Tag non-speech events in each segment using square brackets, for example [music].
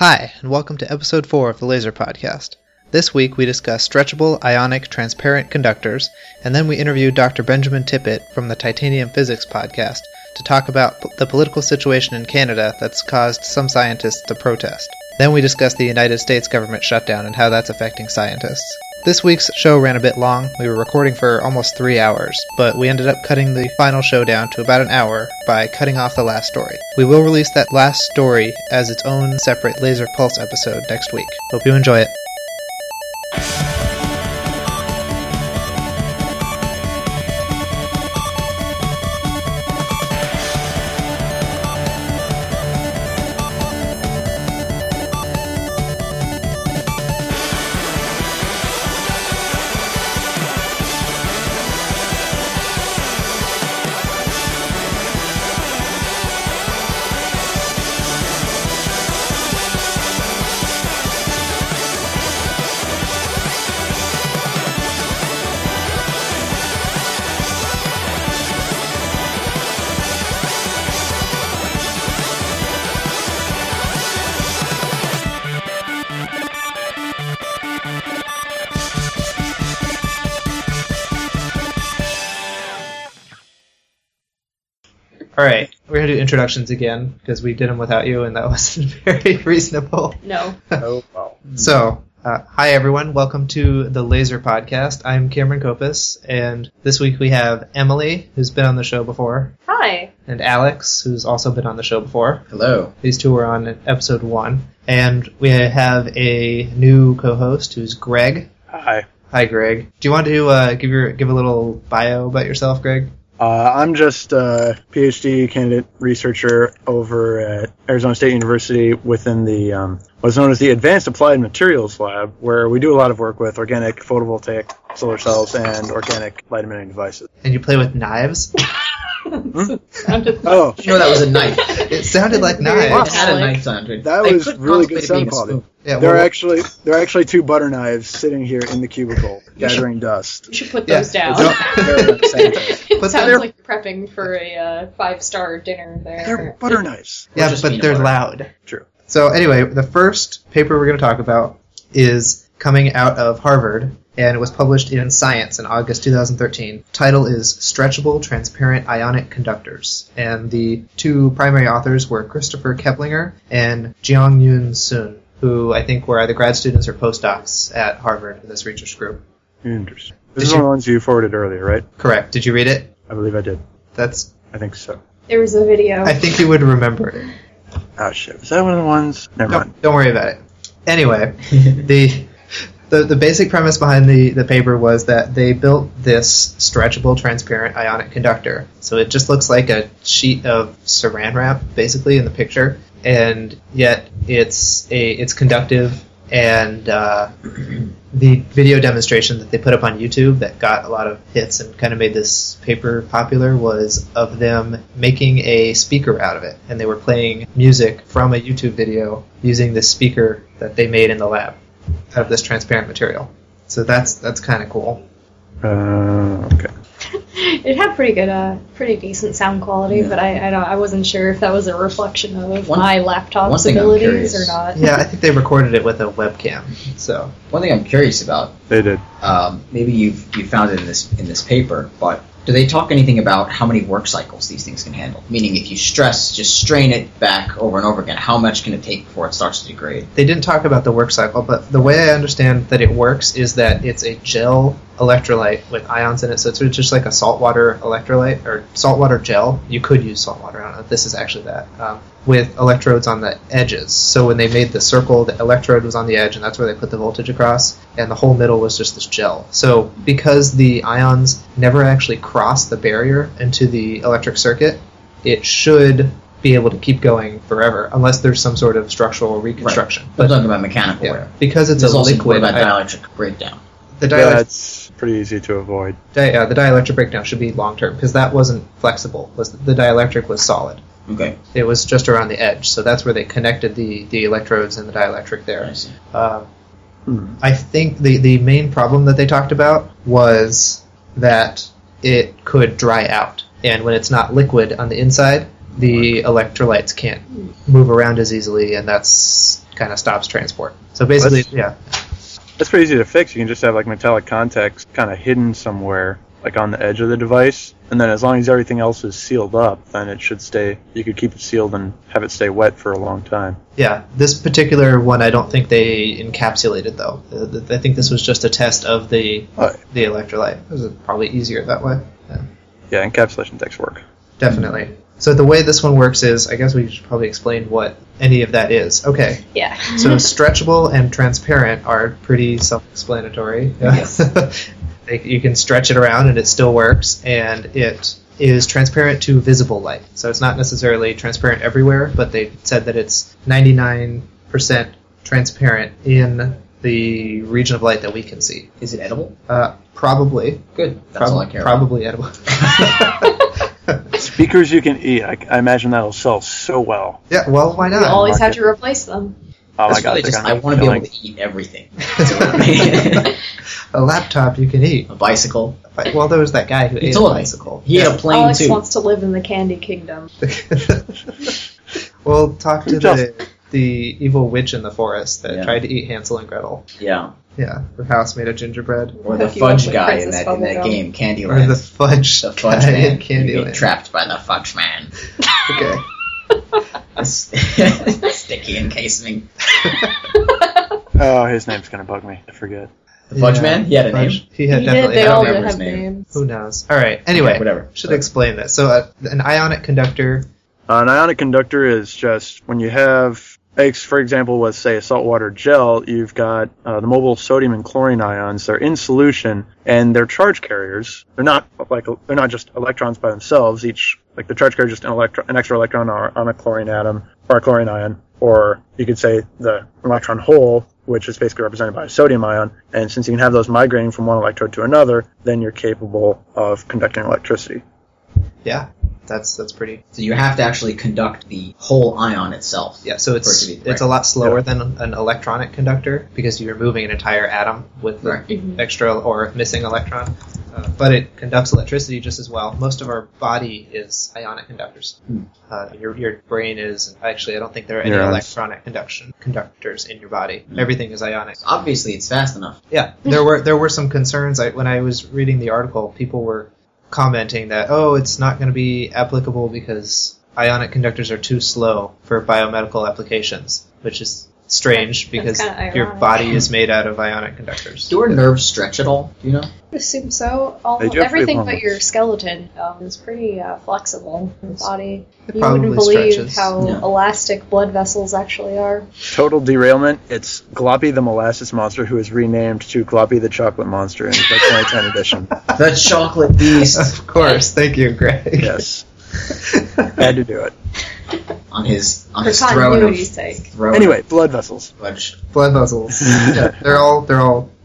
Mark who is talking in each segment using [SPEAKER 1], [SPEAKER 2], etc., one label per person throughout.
[SPEAKER 1] Hi, and welcome to episode 4 of the Laser Podcast. This week we discuss stretchable ionic transparent conductors, and then we interview Dr. Benjamin Tippett from the Titanium Physics Podcast to talk about p- the political situation in Canada that's caused some scientists to protest. Then we discuss the United States government shutdown and how that's affecting scientists. This week's show ran a bit long. We were recording for almost three hours, but we ended up cutting the final show down to about an hour by cutting off the last story. We will release that last story as its own separate Laser Pulse episode next week. Hope you enjoy it. Introductions again because we did them without you, and that [laughs] wasn't very reasonable.
[SPEAKER 2] No. [laughs]
[SPEAKER 3] Oh, well.
[SPEAKER 1] So, uh, hi everyone, welcome to the Laser Podcast. I'm Cameron Copus, and this week we have Emily, who's been on the show before,
[SPEAKER 2] Hi.
[SPEAKER 1] and Alex, who's also been on the show before.
[SPEAKER 3] Hello.
[SPEAKER 1] These two were on episode one, and we have a new co-host who's Greg.
[SPEAKER 3] Hi.
[SPEAKER 1] Hi, Greg. Do you want to uh, give your give a little bio about yourself, Greg?
[SPEAKER 3] Uh, I'm just a PhD candidate researcher over at Arizona State University within the um, what's known as the Advanced Applied Materials Lab, where we do a lot of work with organic photovoltaic solar cells and organic light emitting devices.
[SPEAKER 1] And you play with knives. [laughs]
[SPEAKER 2] Sounded
[SPEAKER 3] Oh,
[SPEAKER 4] You know that was a knife.
[SPEAKER 1] It sounded like
[SPEAKER 2] Very [laughs]
[SPEAKER 4] It
[SPEAKER 1] knives.
[SPEAKER 4] Had a knife sound to it.
[SPEAKER 3] That was really good sound quality.
[SPEAKER 4] spoon.
[SPEAKER 1] Yeah,
[SPEAKER 3] there are actually there are actually two butter knives sitting here in the cubicle gathering dust.
[SPEAKER 2] You should put
[SPEAKER 1] Yeah.
[SPEAKER 2] those down.
[SPEAKER 3] They're [laughs] the same thing.
[SPEAKER 2] it
[SPEAKER 1] But
[SPEAKER 2] sounds like you're prepping for a uh, five-star dinner there.
[SPEAKER 3] They're butter knives.
[SPEAKER 1] yeah,
[SPEAKER 4] just
[SPEAKER 1] but they're
[SPEAKER 4] butter.
[SPEAKER 1] loud.
[SPEAKER 3] True.
[SPEAKER 1] So anyway, the first paper we're going to talk about is coming out of Harvard, and it was published in Science in August 2013. Title is Stretchable Transparent Ionic Conductors, and the two primary authors were Christopher Keplinger and Jeong-Yun Sun, who I think were either grad students or postdocs at Harvard in this research group.
[SPEAKER 3] Interesting.
[SPEAKER 1] Did
[SPEAKER 3] This is
[SPEAKER 1] you-
[SPEAKER 3] one of the ones you forwarded earlier, right?
[SPEAKER 1] Correct. Did you read it?
[SPEAKER 3] I believe I did.
[SPEAKER 1] That's.
[SPEAKER 3] I think so.
[SPEAKER 2] There was a video.
[SPEAKER 1] I think you would remember it.
[SPEAKER 3] Oh shit. Was that one of the ones? Never mind.
[SPEAKER 1] Don't, don't worry about it. Anyway, [laughs] the, the the basic premise behind the, the paper was that they built this stretchable, transparent ionic conductor. So it just looks like a sheet of saran wrap, basically, in the picture, and yet it's a it's conductive. And uh, [clears throat] the video demonstration that they put up on YouTube that got a lot of hits and kind of made this paper popular was of them making a speaker out of it, and they were playing music from a YouTube video using this speaker that they made in the lab out of this transparent material. So that's that's kind of cool.
[SPEAKER 3] Uh, okay. [laughs]
[SPEAKER 2] it had pretty good, uh, pretty decent sound quality,
[SPEAKER 4] Yeah.
[SPEAKER 2] but I, I, don't, I wasn't sure if that was a reflection of
[SPEAKER 4] One-
[SPEAKER 2] my laptop's abilities or not.
[SPEAKER 1] Yeah, I think they recorded it with a webcam. So
[SPEAKER 4] One thing I'm curious about,
[SPEAKER 3] They did.
[SPEAKER 4] um, maybe you've you found it in this in this paper, but do they talk anything about how many work cycles these things can handle? Meaning, if you stress, just strain it back over and over again, how much can it take before it starts to degrade?
[SPEAKER 1] they didn't talk about the work cycle, but the way I understand that it works is that it's a gel electrolyte with ions in it. So it's just like a saltwater electrolyte or saltwater gel. You could use saltwater. I don't know if this is actually that. Um, with electrodes on the edges. So when they made the circle, the electrode was on the edge, and that's where they put the voltage across, and the whole middle was just this gel. So because the ions never actually cross the barrier into the electric circuit, it should be able to keep going forever, unless there's some sort of structural reconstruction.
[SPEAKER 4] I'm talking about mechanical
[SPEAKER 1] Yeah,
[SPEAKER 4] wear.
[SPEAKER 1] because it's
[SPEAKER 4] There's
[SPEAKER 1] a
[SPEAKER 4] also
[SPEAKER 1] liquid.
[SPEAKER 4] what about
[SPEAKER 1] I-
[SPEAKER 4] dielectric breakdown?
[SPEAKER 1] the dielectric,
[SPEAKER 3] That's pretty easy to avoid.
[SPEAKER 1] di- uh, the dielectric breakdown should be long term because that wasn't flexible. Was the dielectric was solid.
[SPEAKER 4] Okay,
[SPEAKER 1] It was just around the edge, so that's where they connected the, the electrodes and the dielectric
[SPEAKER 4] I
[SPEAKER 1] there.
[SPEAKER 4] see.
[SPEAKER 1] Um,
[SPEAKER 3] Hmm.
[SPEAKER 1] I think the the main problem that they talked about was that it could dry out, and when it's not liquid on the inside, the electrolytes can't move around as easily, and that's kind of stops transport. So basically,
[SPEAKER 3] That's-
[SPEAKER 1] yeah,
[SPEAKER 3] That's pretty easy to fix. You can just have like metallic contacts kind of hidden somewhere, like on the edge of the device, and then as long as everything else is sealed up, then it should stay. You could keep it sealed and have it stay wet for a long time.
[SPEAKER 1] yeah. This particular one, I don't think they encapsulated though. Uh, I think this was just a test of the
[SPEAKER 3] Oh.
[SPEAKER 1] the electrolyte. It was probably easier that way. Yeah.
[SPEAKER 3] Yeah, encapsulation decks work.
[SPEAKER 1] Definitely. So the way this one works is, I guess we should probably explain what any of that is. Okay.
[SPEAKER 2] Yeah.
[SPEAKER 1] So [laughs] stretchable and transparent are pretty self-explanatory.
[SPEAKER 4] Yes. [laughs]
[SPEAKER 1] You can stretch it around and it still works, and it is transparent to visible light. So it's not necessarily transparent everywhere, but they said that it's 99% transparent in the region of light that we can see.
[SPEAKER 4] Is it edible?
[SPEAKER 1] Uh, probably.
[SPEAKER 4] Good. That's
[SPEAKER 1] Prob-
[SPEAKER 4] all I care
[SPEAKER 1] Probably edible. [laughs]
[SPEAKER 3] Speakers you can eat. I, I imagine that'll sell so well.
[SPEAKER 1] yeah. Well, why
[SPEAKER 2] not?
[SPEAKER 1] not?
[SPEAKER 2] always have to replace them.
[SPEAKER 3] Oh
[SPEAKER 4] That's
[SPEAKER 3] my god!
[SPEAKER 4] really just, I want to be able to eat everything. [laughs] a
[SPEAKER 1] A laptop you can eat.
[SPEAKER 4] A bicycle.
[SPEAKER 1] Well, there was that guy who
[SPEAKER 4] He
[SPEAKER 1] ate a bicycle.
[SPEAKER 4] He ate a plane
[SPEAKER 2] Alex
[SPEAKER 4] too.
[SPEAKER 2] wants to live in the Candy Kingdom. [laughs]
[SPEAKER 1] well, talk to
[SPEAKER 3] Just-
[SPEAKER 1] the the evil witch in the forest that
[SPEAKER 4] Yeah.
[SPEAKER 1] tried to eat Hansel and Gretel.
[SPEAKER 4] Yeah.
[SPEAKER 1] Yeah, her house made of gingerbread.
[SPEAKER 4] Or the
[SPEAKER 2] Hook you up
[SPEAKER 4] fudge guy in that in that
[SPEAKER 2] Bubblegum.
[SPEAKER 4] game,
[SPEAKER 1] Or the fudge,
[SPEAKER 4] the fudge
[SPEAKER 1] guy
[SPEAKER 4] man.
[SPEAKER 1] in
[SPEAKER 4] You get
[SPEAKER 1] Candyland.
[SPEAKER 4] trapped by the fudge man. [laughs]
[SPEAKER 1] Okay. [laughs]
[SPEAKER 4] Sticky encasement. [laughs]
[SPEAKER 3] Oh, his name's gonna bug me. I forget.
[SPEAKER 4] The fudge
[SPEAKER 1] Yeah,
[SPEAKER 4] man? He had a
[SPEAKER 1] Fudge-
[SPEAKER 4] name?
[SPEAKER 1] He had
[SPEAKER 2] He
[SPEAKER 1] definitely.
[SPEAKER 2] did. They
[SPEAKER 1] had a
[SPEAKER 2] all
[SPEAKER 1] name.
[SPEAKER 2] did have
[SPEAKER 4] name.
[SPEAKER 2] names.
[SPEAKER 1] Who knows? All right. Anyway,
[SPEAKER 4] whatever.
[SPEAKER 1] Should
[SPEAKER 4] But-
[SPEAKER 1] explain this. So, uh, an ionic conductor.
[SPEAKER 3] Uh, an ionic conductor is just when you have, ex- for example, with say a saltwater gel, you've got uh, the mobile sodium and chlorine ions. They're in solution and they're charge carriers. They're not like they're not just electrons by themselves. Each like the charge carrier is just an electron, an extra electron on on a chlorine atom or a chlorine ion, or you could say the electron hole, which is basically represented by a sodium ion. And since you can have those migrating from one electrode to another, then you're capable of conducting electricity.
[SPEAKER 1] Yeah, that's that's pretty.
[SPEAKER 4] So you have to actually conduct the whole ion itself.
[SPEAKER 1] Yeah, so it's
[SPEAKER 4] it be-
[SPEAKER 1] it's a lot slower than an electronic conductor because you're moving an entire atom with the
[SPEAKER 4] Right.
[SPEAKER 2] Mhm.
[SPEAKER 1] extra or missing electron. Uh, but it conducts electricity just as well. Most of our body is ionic conductors.
[SPEAKER 4] Hmm.
[SPEAKER 1] Uh, your your brain is actually. I don't think there are any
[SPEAKER 3] Neurons.
[SPEAKER 1] electronic conduction conductors in your body. Everything is ionic.
[SPEAKER 4] Obviously, it's fast enough.
[SPEAKER 1] Yeah, there were there were some concerns. I, when I was reading the article, people were commenting that oh, it's not going to be applicable because ionic conductors are too slow for biomedical applications, which is strange because your body is made out of ionic conductors.
[SPEAKER 4] Do our nerves stretch at all? Do you know?
[SPEAKER 2] I assume so. All,
[SPEAKER 3] They do have
[SPEAKER 2] everything
[SPEAKER 3] pretty long
[SPEAKER 2] but your skeleton um, is pretty uh, flexible. Your body.
[SPEAKER 1] It
[SPEAKER 2] You wouldn't believe
[SPEAKER 1] stretches.
[SPEAKER 2] how
[SPEAKER 4] Yeah.
[SPEAKER 2] elastic blood vessels actually are.
[SPEAKER 3] Total derailment. It's Gloppy the Molasses Monster, who is renamed to Gloppy the Chocolate Monster in the 2010 edition. [laughs]
[SPEAKER 4] The chocolate beast
[SPEAKER 1] Of course, thank you, Greg.
[SPEAKER 3] Yes, had to do it.
[SPEAKER 4] on his on
[SPEAKER 2] For
[SPEAKER 4] his throne of
[SPEAKER 2] sake.
[SPEAKER 4] throne
[SPEAKER 3] Anyway, blood vessels.
[SPEAKER 4] of fudge.
[SPEAKER 1] Blood vessels. [laughs] yeah, they're all they're all
[SPEAKER 2] Anyway.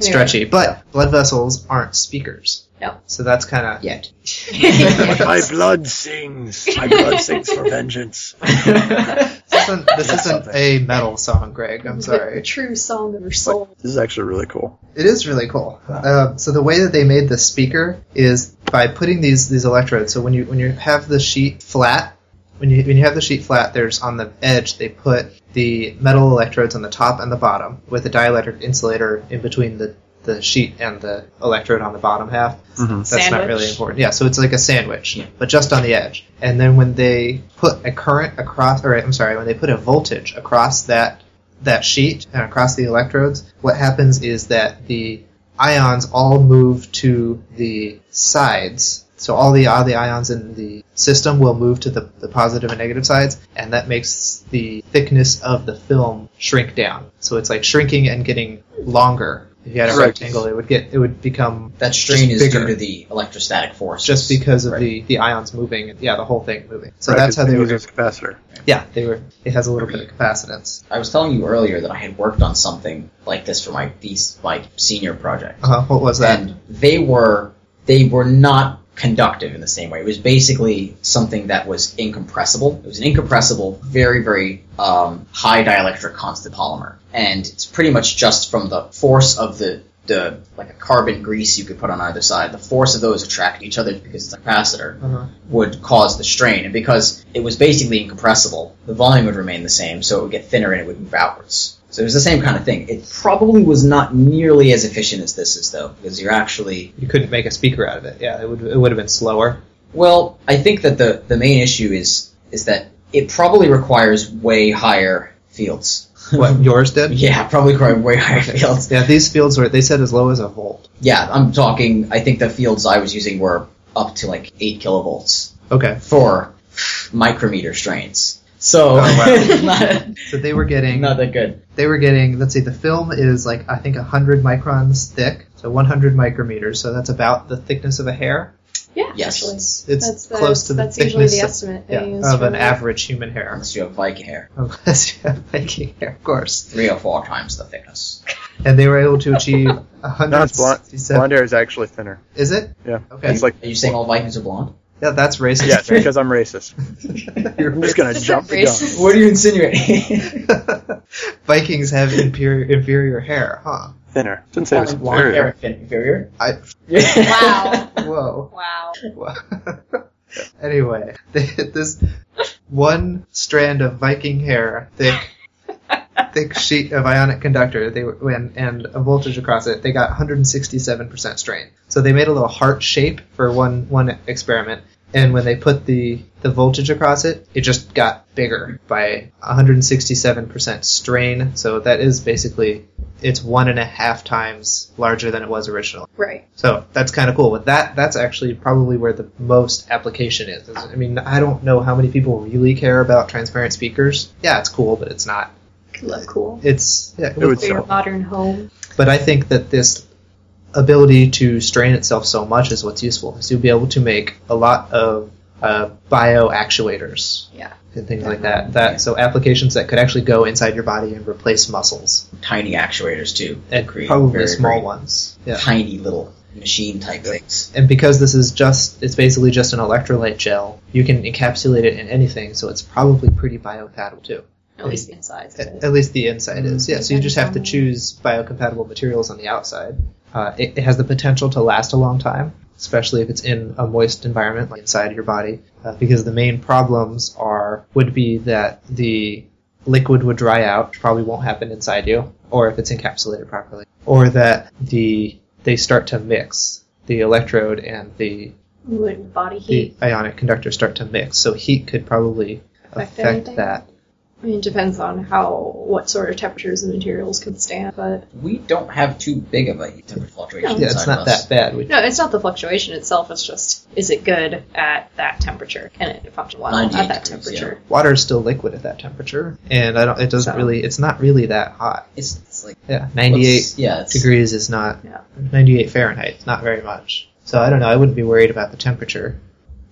[SPEAKER 1] Stretchy, but blood vessels aren't speakers.
[SPEAKER 2] No.
[SPEAKER 1] So that's kind of
[SPEAKER 4] Yet. [laughs]
[SPEAKER 3] My [laughs] blood sings. My blood sings for vengeance. [laughs]
[SPEAKER 1] this isn't, this isn't a metal song, Greg. I'm
[SPEAKER 2] The
[SPEAKER 1] sorry.
[SPEAKER 2] true song of your soul.
[SPEAKER 3] This is actually really cool.
[SPEAKER 1] It is really cool. Uh, so the way that they made the speaker is by putting these these electrodes. So when you when you have the sheet flat, when you when you have the sheet flat, there's on the edge they put the metal electrodes on the top and the bottom with a dielectric insulator in between the the sheet and the electrode on the bottom half.
[SPEAKER 3] Mhm.
[SPEAKER 1] That's not really important. Yeah, so it's like a sandwich,
[SPEAKER 4] Yeah.
[SPEAKER 1] but just on the edge. And then when they put a current across, or I'm sorry, when they put a voltage across that that sheet and across the electrodes, what happens is that the ions all move to the sides. So all the all the ions in the system will move to the, the positive and negative sides, and that makes the thickness of the film shrink down. So it's like shrinking and getting longer. If you had a
[SPEAKER 3] Right.
[SPEAKER 1] rectangle, it would get it would become
[SPEAKER 4] That strain is
[SPEAKER 1] bigger.
[SPEAKER 4] due to the electrostatic force.
[SPEAKER 1] just because of
[SPEAKER 4] Right.
[SPEAKER 1] the, the ions moving, and yeah, the whole thing moving. So
[SPEAKER 3] Right,
[SPEAKER 1] that's how they
[SPEAKER 3] use
[SPEAKER 1] were.
[SPEAKER 3] it a capacitor.
[SPEAKER 1] Yeah, they were. It has a little bit of capacitance.
[SPEAKER 4] I was telling you earlier that I had worked on something like this for my these my senior project.
[SPEAKER 1] Uh-huh. What was that?
[SPEAKER 4] and they were they were not conductive in the same way. It was basically something that was incompressible. It was an incompressible, very very um, high dielectric constant polymer, and it's pretty much just from the force of the the like a carbon grease you could put on either side, the force of those attract each other because it's a capacitor
[SPEAKER 1] Uh-huh.
[SPEAKER 4] would cause the strain, and because it was basically incompressible, the volume would remain the same, so it would get thinner and it would move outwards. So it was the same kind of thing. It probably was not nearly as efficient as this is, though, because you're actually
[SPEAKER 1] You couldn't make a speaker out of it. Yeah, it would it would have been slower.
[SPEAKER 4] well. I think that the the main issue is is that it probably requires way higher fields. [laughs]
[SPEAKER 1] What yours did?
[SPEAKER 4] yeah, probably require way higher fields.
[SPEAKER 1] Yeah, these fields were they said as low as a volt.
[SPEAKER 4] Yeah, I'm talking. I think the fields I was using were up to like eight kilovolts
[SPEAKER 1] Okay,
[SPEAKER 4] for micrometer strains. So
[SPEAKER 1] Oh, wow. [laughs]
[SPEAKER 4] not, [laughs] [laughs]
[SPEAKER 1] so they were getting
[SPEAKER 4] not that good.
[SPEAKER 1] they were getting let's see the film is like I think 100 microns thick, so 100 micrometers. So that's about the thickness of a hair.
[SPEAKER 2] Yeah,
[SPEAKER 4] Yes.
[SPEAKER 2] actually.
[SPEAKER 1] It's, it's
[SPEAKER 2] That's, the,
[SPEAKER 1] close to the
[SPEAKER 2] that's usually
[SPEAKER 1] thickness
[SPEAKER 2] the
[SPEAKER 1] of-
[SPEAKER 2] estimate they
[SPEAKER 1] yeah, of an
[SPEAKER 2] that.
[SPEAKER 1] average human hair.
[SPEAKER 4] Unless you have Viking hair,
[SPEAKER 1] Unless you have Viking hair, of course.
[SPEAKER 4] three or four times the thickness.
[SPEAKER 1] And they were able to achieve
[SPEAKER 3] No, it's blonde.
[SPEAKER 1] 167.
[SPEAKER 3] Blonde hair is actually thinner.
[SPEAKER 1] Is it?
[SPEAKER 3] Yeah.
[SPEAKER 1] Okay.
[SPEAKER 3] It's like
[SPEAKER 4] Are you saying all Vikings are blonde?
[SPEAKER 1] Yeah, that's racist.
[SPEAKER 3] yes, because I'm racist.
[SPEAKER 1] You're [laughs]
[SPEAKER 3] I'm just gonna jump the gun.
[SPEAKER 4] What are you insinuating? [laughs]
[SPEAKER 1] Vikings have inferior inferior hair, huh?
[SPEAKER 3] Thinner. Didn't say it was
[SPEAKER 4] blonde hair
[SPEAKER 3] inferior.
[SPEAKER 4] inferior?
[SPEAKER 1] I [laughs]
[SPEAKER 2] Wow.
[SPEAKER 1] whoa.
[SPEAKER 2] Wow.
[SPEAKER 1] anyway, they, this one strand of Viking hair, thick, thick sheet of ionic conductor, they were, when, and a voltage across it, they got 167% strain. So they made a little heart shape for one one experiment, and when they put the the voltage across it, it just got bigger by 167% strain. So that is basically it's one and a half times larger than it was originally.
[SPEAKER 2] Right.
[SPEAKER 1] So that's kind of cool. But that that's actually probably where the most application is- I mean, I don't know how many people really care about transparent speakers. Yeah, it's cool, but it's not.
[SPEAKER 2] Could look cool.
[SPEAKER 1] It's yeah.
[SPEAKER 3] It would
[SPEAKER 2] For your
[SPEAKER 3] sell.
[SPEAKER 2] modern home.
[SPEAKER 1] But I think that this ability to strain itself so much is what's useful. Because you'll be able to make a lot of uh, bio actuators
[SPEAKER 2] Yeah.
[SPEAKER 1] and things like that. That so applications that could actually go inside your body and replace muscles
[SPEAKER 4] Tiny actuators too.
[SPEAKER 1] and
[SPEAKER 4] Create
[SPEAKER 1] probably
[SPEAKER 4] very,
[SPEAKER 1] small
[SPEAKER 4] very
[SPEAKER 1] ones. Yeah.
[SPEAKER 4] Tiny little machine type things.
[SPEAKER 1] And because this is just, it's basically just an electrolyte gel, you can encapsulate it in anything, so it's probably pretty biocompatible too.
[SPEAKER 2] At least the insides of
[SPEAKER 1] At, at least the inside is. Yeah, so you just have to choose biocompatible materials on the outside. Uh, it, it has the potential to last a long time, especially if it's in a moist environment like inside your body, uh, because the main problems are would be that the liquid would dry out, which probably won't happen inside you, or if it's encapsulated properly, or that the they start to mix the electrode and the
[SPEAKER 2] Would body
[SPEAKER 1] the ionic conductors start to mix. So heat could probably
[SPEAKER 2] Affect
[SPEAKER 1] affect that.
[SPEAKER 2] I mean, it depends on how, what sort of temperatures the materials can stand, but
[SPEAKER 4] We don't have too big of a heat temperature fluctuation.
[SPEAKER 2] No.
[SPEAKER 1] Yeah, it's
[SPEAKER 4] inside
[SPEAKER 1] not
[SPEAKER 4] of us.
[SPEAKER 1] that bad. We,
[SPEAKER 2] no, it's not the fluctuation itself. It's just, is it good at that temperature? Can it function well
[SPEAKER 4] 98
[SPEAKER 2] at that
[SPEAKER 4] degrees,
[SPEAKER 2] temperature?
[SPEAKER 1] water is still liquid at that temperature, and I don't. It doesn't
[SPEAKER 2] So-
[SPEAKER 1] really. It's not really that hot.
[SPEAKER 4] It's, it's like
[SPEAKER 1] Yeah, 98
[SPEAKER 4] what's- Yeah, it's,
[SPEAKER 1] degrees is not.
[SPEAKER 2] Yeah.
[SPEAKER 1] 98 Fahrenheit. It's not very much. So I don't know. I wouldn't be worried about the temperature.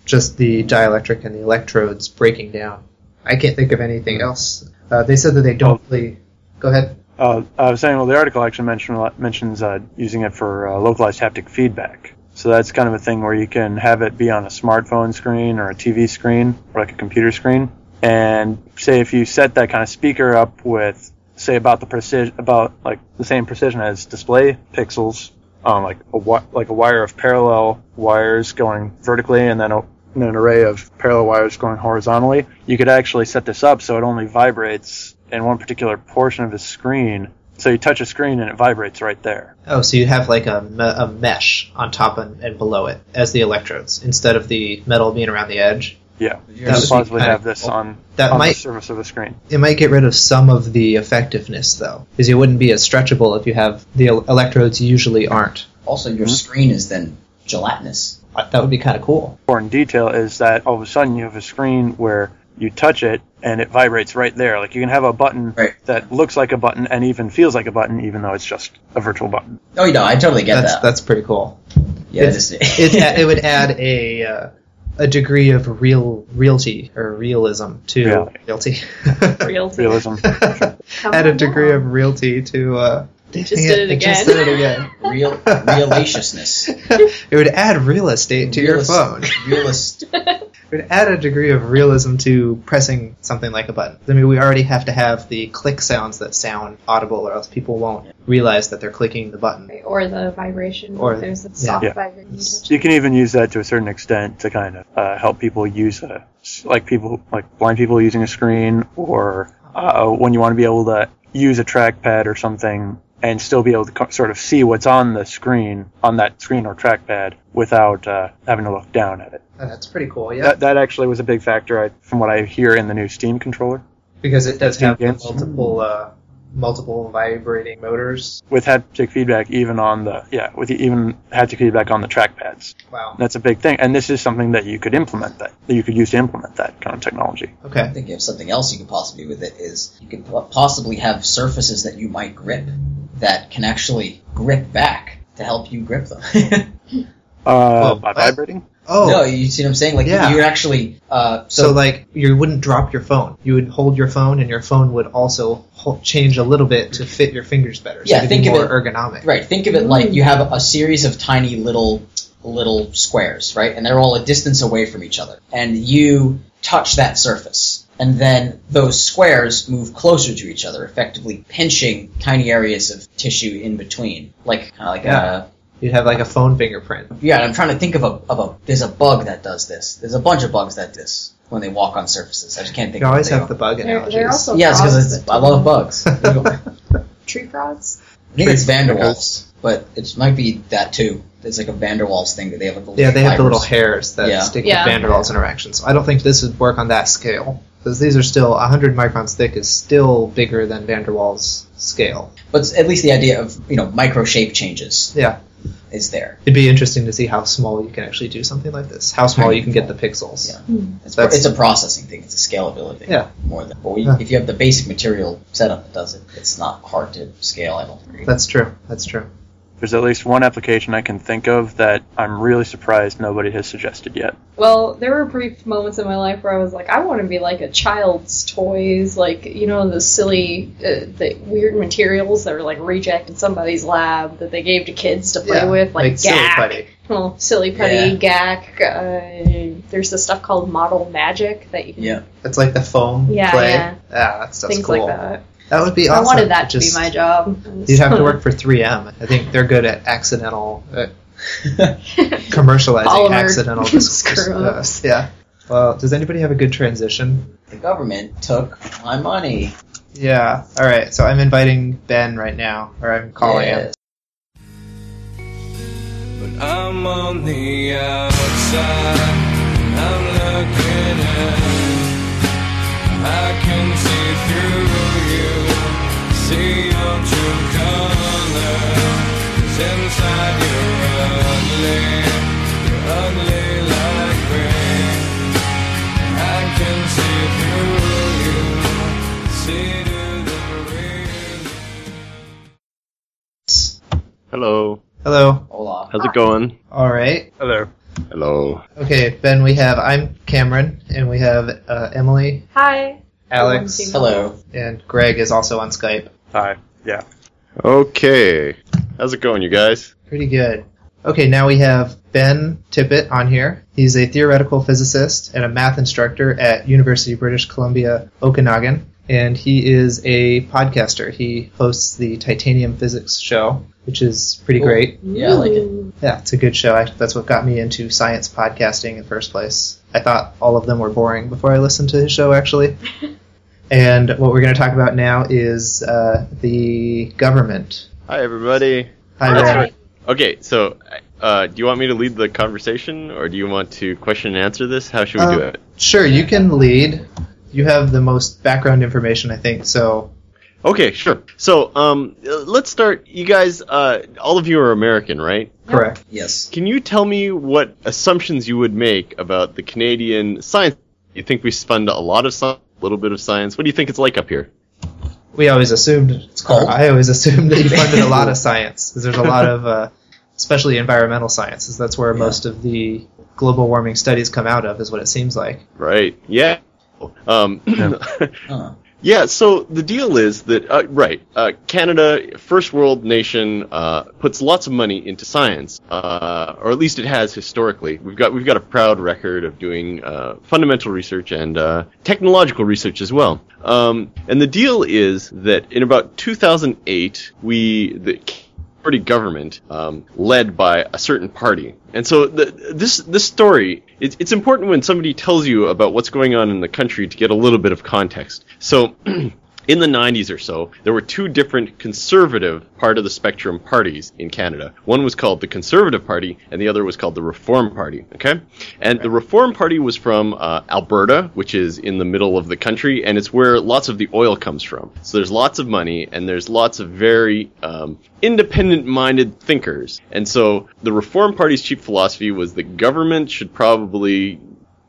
[SPEAKER 1] Just the dielectric and the electrodes breaking down. I can't think of anything else. Uh, they said that they don't really. Go ahead.
[SPEAKER 3] Uh, I was saying, well, the article actually mention, mentions uh, using it for uh, localized haptic feedback. So that's kind of a thing where you can have it be on a smartphone screen or a TV screen or like a computer screen. And say if you set that kind of speaker up with, say, about the precision, about like the same precision as display pixels, um, like a like a wire of parallel wires going vertically, and then a, and an array of parallel wires going horizontally. You could actually set this up so it only vibrates in one particular portion of the screen. So you touch a screen and it vibrates right there.
[SPEAKER 1] Oh, so you have like a, a mesh on top and, and below it as the electrodes instead of the metal being around the edge.
[SPEAKER 3] Yeah,
[SPEAKER 4] That
[SPEAKER 3] you
[SPEAKER 1] would
[SPEAKER 3] could possibly
[SPEAKER 1] kinda
[SPEAKER 3] have this
[SPEAKER 1] cool.
[SPEAKER 3] on,
[SPEAKER 1] That
[SPEAKER 3] on the
[SPEAKER 1] might
[SPEAKER 3] surface of the screen.
[SPEAKER 1] it might get rid of some of the effectiveness though, because it wouldn't be as stretchable if you have the el- electrodes usually aren't.
[SPEAKER 4] also your
[SPEAKER 3] Mhm.
[SPEAKER 4] screen is then gelatinous.
[SPEAKER 1] That would be kind of cool.
[SPEAKER 3] Important detail is that all of a sudden you have a screen where you touch it and it vibrates right there. Like you can have a button
[SPEAKER 4] Right.
[SPEAKER 3] that looks like a button and even feels like a button, even though it's just a virtual button.
[SPEAKER 4] Oh, no, I totally get
[SPEAKER 1] that's
[SPEAKER 4] that.
[SPEAKER 1] that's pretty cool.
[SPEAKER 4] yeah,
[SPEAKER 1] it's-
[SPEAKER 4] this- [laughs]
[SPEAKER 1] it, it would [laughs] add a uh, a degree of real realty or realism to
[SPEAKER 3] Yeah.
[SPEAKER 1] realty. [laughs]
[SPEAKER 2] Realty.
[SPEAKER 3] Realism.
[SPEAKER 1] add a degree of realty to. Uh,
[SPEAKER 2] Just did it
[SPEAKER 1] I just did it again. [laughs]
[SPEAKER 4] real realaciousness. [laughs]
[SPEAKER 1] it would add real estate to your phone. [laughs]
[SPEAKER 4] Realist.
[SPEAKER 1] It would add a degree of realism to pressing something like a button. I mean, we already have to have the click sounds that sound audible, or else people won't realize that they're clicking the button.
[SPEAKER 2] Or the vibration.
[SPEAKER 1] Or-
[SPEAKER 2] there's a soft
[SPEAKER 3] Yeah.
[SPEAKER 2] vibration. you.
[SPEAKER 3] You can even use that to a certain extent to kind of uh, help people use a, like people like blind people using a screen, or uh, when you want to be able to use a trackpad or something and still be able to co- sort of see what's on the screen on that screen or trackpad without uh, having to look down at it.
[SPEAKER 1] Oh, that's pretty cool. Yeah,
[SPEAKER 3] That that actually was a big factor I, from what I hear in the new Steam controller
[SPEAKER 1] because it does have the
[SPEAKER 3] Yes.
[SPEAKER 1] multiple uh, multiple vibrating motors.
[SPEAKER 3] with haptic feedback even on the yeah with the, even haptic feedback on the trackpads.
[SPEAKER 1] Wow.
[SPEAKER 3] That's a big thing, and this is something that you could implement that that you could use to implement that kind of technology.
[SPEAKER 4] Okay, I
[SPEAKER 1] Okay.
[SPEAKER 4] think of something else you could possibly do with it is you could possibly have surfaces that you might grip that can actually grip back to help you grip them. [laughs]
[SPEAKER 3] Uh,
[SPEAKER 1] Well,
[SPEAKER 3] by vibrating.
[SPEAKER 1] Oh.
[SPEAKER 4] No, you see what I'm saying? Like
[SPEAKER 1] Yeah.
[SPEAKER 4] you actually. Uh,
[SPEAKER 1] So,
[SPEAKER 4] so,
[SPEAKER 1] like, you wouldn't drop your phone. You would hold your phone, and your phone would also ho- change a little bit to fit your fingers better. So
[SPEAKER 4] Yeah,
[SPEAKER 1] it'd
[SPEAKER 4] think
[SPEAKER 1] be
[SPEAKER 4] of
[SPEAKER 1] more
[SPEAKER 4] it-
[SPEAKER 1] ergonomic.
[SPEAKER 4] right. Think of it like you have a series of tiny little little squares, right? And they're all a distance away from each other, and you touch that surface. And then those squares move closer to each other, effectively pinching tiny areas of tissue in between, like kind of like
[SPEAKER 1] Yeah.
[SPEAKER 4] a
[SPEAKER 1] You'd have like a phone fingerprint.
[SPEAKER 4] Yeah, and I'm trying to think of a of a. There's a bug that does this. There's a bunch of bugs that do this when they walk on surfaces. I just can't think.
[SPEAKER 1] You
[SPEAKER 4] of
[SPEAKER 1] always
[SPEAKER 4] what they
[SPEAKER 1] have the
[SPEAKER 4] are.
[SPEAKER 1] bug
[SPEAKER 2] They're,
[SPEAKER 1] analogies.
[SPEAKER 2] they're also
[SPEAKER 4] Yes, because I love bugs. [laughs]
[SPEAKER 2] Tree frogs.
[SPEAKER 4] I think it's
[SPEAKER 3] Tree-
[SPEAKER 4] Van der Waals, but it might be that too. It's like a Van der Waals thing that they have. Like,
[SPEAKER 1] yeah, they have the little hairs that
[SPEAKER 4] Yeah.
[SPEAKER 1] stick
[SPEAKER 2] Yeah.
[SPEAKER 1] with Van der Waals interactions. So I don't think this would work on that scale. Because these are still 100 microns thick is still bigger than Van der Waals scale.
[SPEAKER 4] But at least the idea of you know micro shape changes
[SPEAKER 1] Yeah.
[SPEAKER 4] is there.
[SPEAKER 1] It'd be interesting to see how small you can actually do something like this. How small you can get the pixels.
[SPEAKER 4] Yeah. Hmm. It's,
[SPEAKER 1] That's-
[SPEAKER 4] it's a processing thing. It's a scalability. thing
[SPEAKER 1] Yeah.
[SPEAKER 4] More than. But we,
[SPEAKER 1] Yeah.
[SPEAKER 4] if you have the basic material setup that does it, it's not hard to scale. I don't agree.
[SPEAKER 1] That's true. That's true.
[SPEAKER 3] There's at least one application I can think of that I'm really surprised nobody has suggested yet.
[SPEAKER 2] Well, there were brief moments in my life where I was like, I want to be like a child's toys, like you know the silly, uh, the weird materials that were like reject in somebody's lab that they gave to kids to play
[SPEAKER 1] Yeah,
[SPEAKER 2] with, like,
[SPEAKER 1] like silly putty. [laughs]
[SPEAKER 2] Well, silly putty, Gak. Uh, there's this stuff called model magic that you can
[SPEAKER 4] Yeah.
[SPEAKER 1] It's like the foam
[SPEAKER 2] Yeah,
[SPEAKER 1] clay.
[SPEAKER 2] yeah.
[SPEAKER 1] Ah, that stuff's
[SPEAKER 2] things
[SPEAKER 1] cool.
[SPEAKER 2] like that.
[SPEAKER 1] That would be awesome.
[SPEAKER 2] I wanted that to
[SPEAKER 1] Just-
[SPEAKER 2] be my job.
[SPEAKER 1] You'd have to work for 3M. I think they're good at accidental, uh, [laughs] commercializing
[SPEAKER 2] Polymer
[SPEAKER 1] accidental dis-
[SPEAKER 2] screw-ups.
[SPEAKER 1] uh, Yeah. Well, does anybody have a good transition?
[SPEAKER 4] the government took my money.
[SPEAKER 1] Yeah. All right. So I'm inviting Ben right now, or I'm calling him.
[SPEAKER 5] But I'm on the outside. I'm looking in.
[SPEAKER 6] Hello.
[SPEAKER 1] Hello.
[SPEAKER 4] Hola.
[SPEAKER 6] How's it going?
[SPEAKER 1] All right.
[SPEAKER 3] Hello.
[SPEAKER 6] Hello.
[SPEAKER 1] Okay, Ben. We have I'm Cameron, and we have uh, Emily,
[SPEAKER 2] Hi.
[SPEAKER 1] Alex,
[SPEAKER 4] Hello.
[SPEAKER 1] and Greg is also on Skype.
[SPEAKER 3] Hi. Yeah.
[SPEAKER 6] Okay. How's it going, you guys?
[SPEAKER 1] Pretty good. Okay, now we have Ben Tippett on here. He's a theoretical physicist and a math instructor at University of British Columbia, Okanagan, and he is a podcaster. He hosts the Titanium Physics Show, which is pretty
[SPEAKER 4] Cool.
[SPEAKER 1] great.
[SPEAKER 4] Yeah, I like it.
[SPEAKER 1] Yeah, it's a good show. Actually, that's what got me into science podcasting in the first place. I thought all of them were boring before I listened to his show, actually. [laughs] and what we're going to talk about now is uh, the government.
[SPEAKER 6] Hi, everybody.
[SPEAKER 1] Hi, Ben.
[SPEAKER 2] Hi.
[SPEAKER 6] Okay, so, uh, do you want me to lead the conversation, or do you want to question and answer this? How should we do
[SPEAKER 1] Uh,
[SPEAKER 6] it?
[SPEAKER 1] Sure, you can lead. You have the most background information, I think. So,
[SPEAKER 6] Okay, sure. So, um, let's start. You guys, uh, all of you are American, right?
[SPEAKER 1] correct.
[SPEAKER 4] Yes.
[SPEAKER 6] Can you tell me what assumptions you would make about the Canadian science? You think we spend a lot of science, a little bit of science? What do you think it's like up here?
[SPEAKER 1] We always assumed.
[SPEAKER 4] It's cold.
[SPEAKER 1] I always assumed that you funded a lot of [laughs] science because there's a lot of, uh, especially environmental sciences. That's where
[SPEAKER 4] Yeah.
[SPEAKER 1] most of the global warming studies come out of, is what it seems like.
[SPEAKER 6] Right. Yeah. Um, [laughs]
[SPEAKER 4] Huh.
[SPEAKER 6] Yeah, so the deal is that uh, right, uh, Canada, first world nation, uh, puts lots of money into science, uh, or at least it has historically. We've got we've got a proud record of doing uh, fundamental research and uh, technological research as well. Um, and the deal is that in about 2008, we the party government um, led by a certain party. And so the, this this story it's, it's important when somebody tells you about what's going on in the country to get a little bit of context. So. [clears throat] In the 90s or so, there were two different conservative part of the spectrum parties in Canada. One was called the Conservative Party, and the other was called the Reform Party. Okay, and the Reform Party was from uh, Alberta, which is in the middle of the country, and it's where lots of the oil comes from. So there's lots of money, and there's lots of very um, independent-minded thinkers. And so the Reform Party's chief philosophy was that government should probably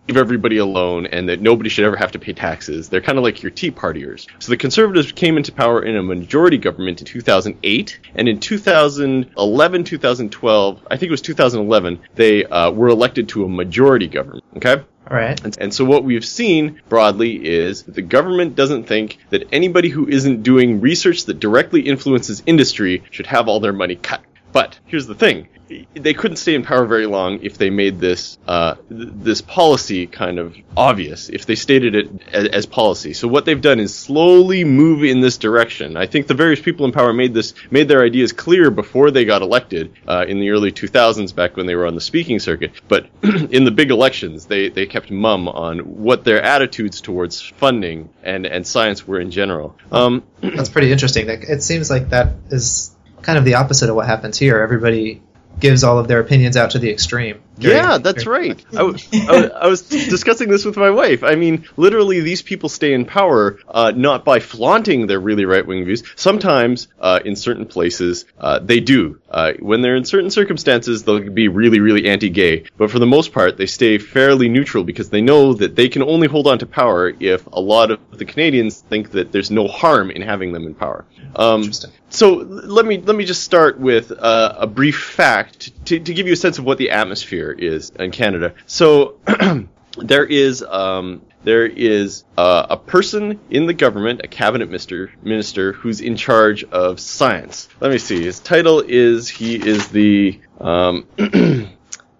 [SPEAKER 6] leave everybody alone and that nobody should ever have to pay taxes. They're kind of like your Tea Partiers. So the Conservatives came into power in a majority government in 2008, and in 2011, 2012, I think it was 2011, they uh, were elected to a majority government. Okay?
[SPEAKER 1] All right.
[SPEAKER 6] And, and so what we've seen broadly is that the government doesn't think that anybody who isn't doing research that directly influences industry should have all their money cut. But here's the thing: they couldn't stay in power very long if they made this uh, th- this policy kind of obvious. If they stated it as, as policy, so what they've done is slowly move in this direction. I think the various people in power made this made their ideas clear before they got elected uh, in the early 2000s, back when they were on the speaking circuit. But [clears throat] in the big elections, they they kept mum on what their attitudes towards funding and and science were in general. Um,
[SPEAKER 1] That's pretty interesting. It seems like that is kind of the opposite of what happens here. Everybody gives all of their opinions out to the extreme.
[SPEAKER 6] Yeah, that's right. I, w- I w- I was discussing this with my wife. I mean, literally, these people stay in power uh, not by flaunting their really right wing views. Sometimes, uh, in certain places, uh, they do. Uh, when they're in certain circumstances, they'll be really, really anti gay. But for the most part, they stay fairly neutral because they know that they can only hold on to power if a lot of the Canadians think that there's no harm in having them in power. Um,
[SPEAKER 1] Interesting.
[SPEAKER 6] so l- let me let me just start with uh, a brief fact to, to give you a sense of what the atmosphere is in Canada. So [clears throat] there is um, there is uh, a person in the government, a cabinet minister, minister who's in charge of science. Let me see. His title is he is the um, [clears throat]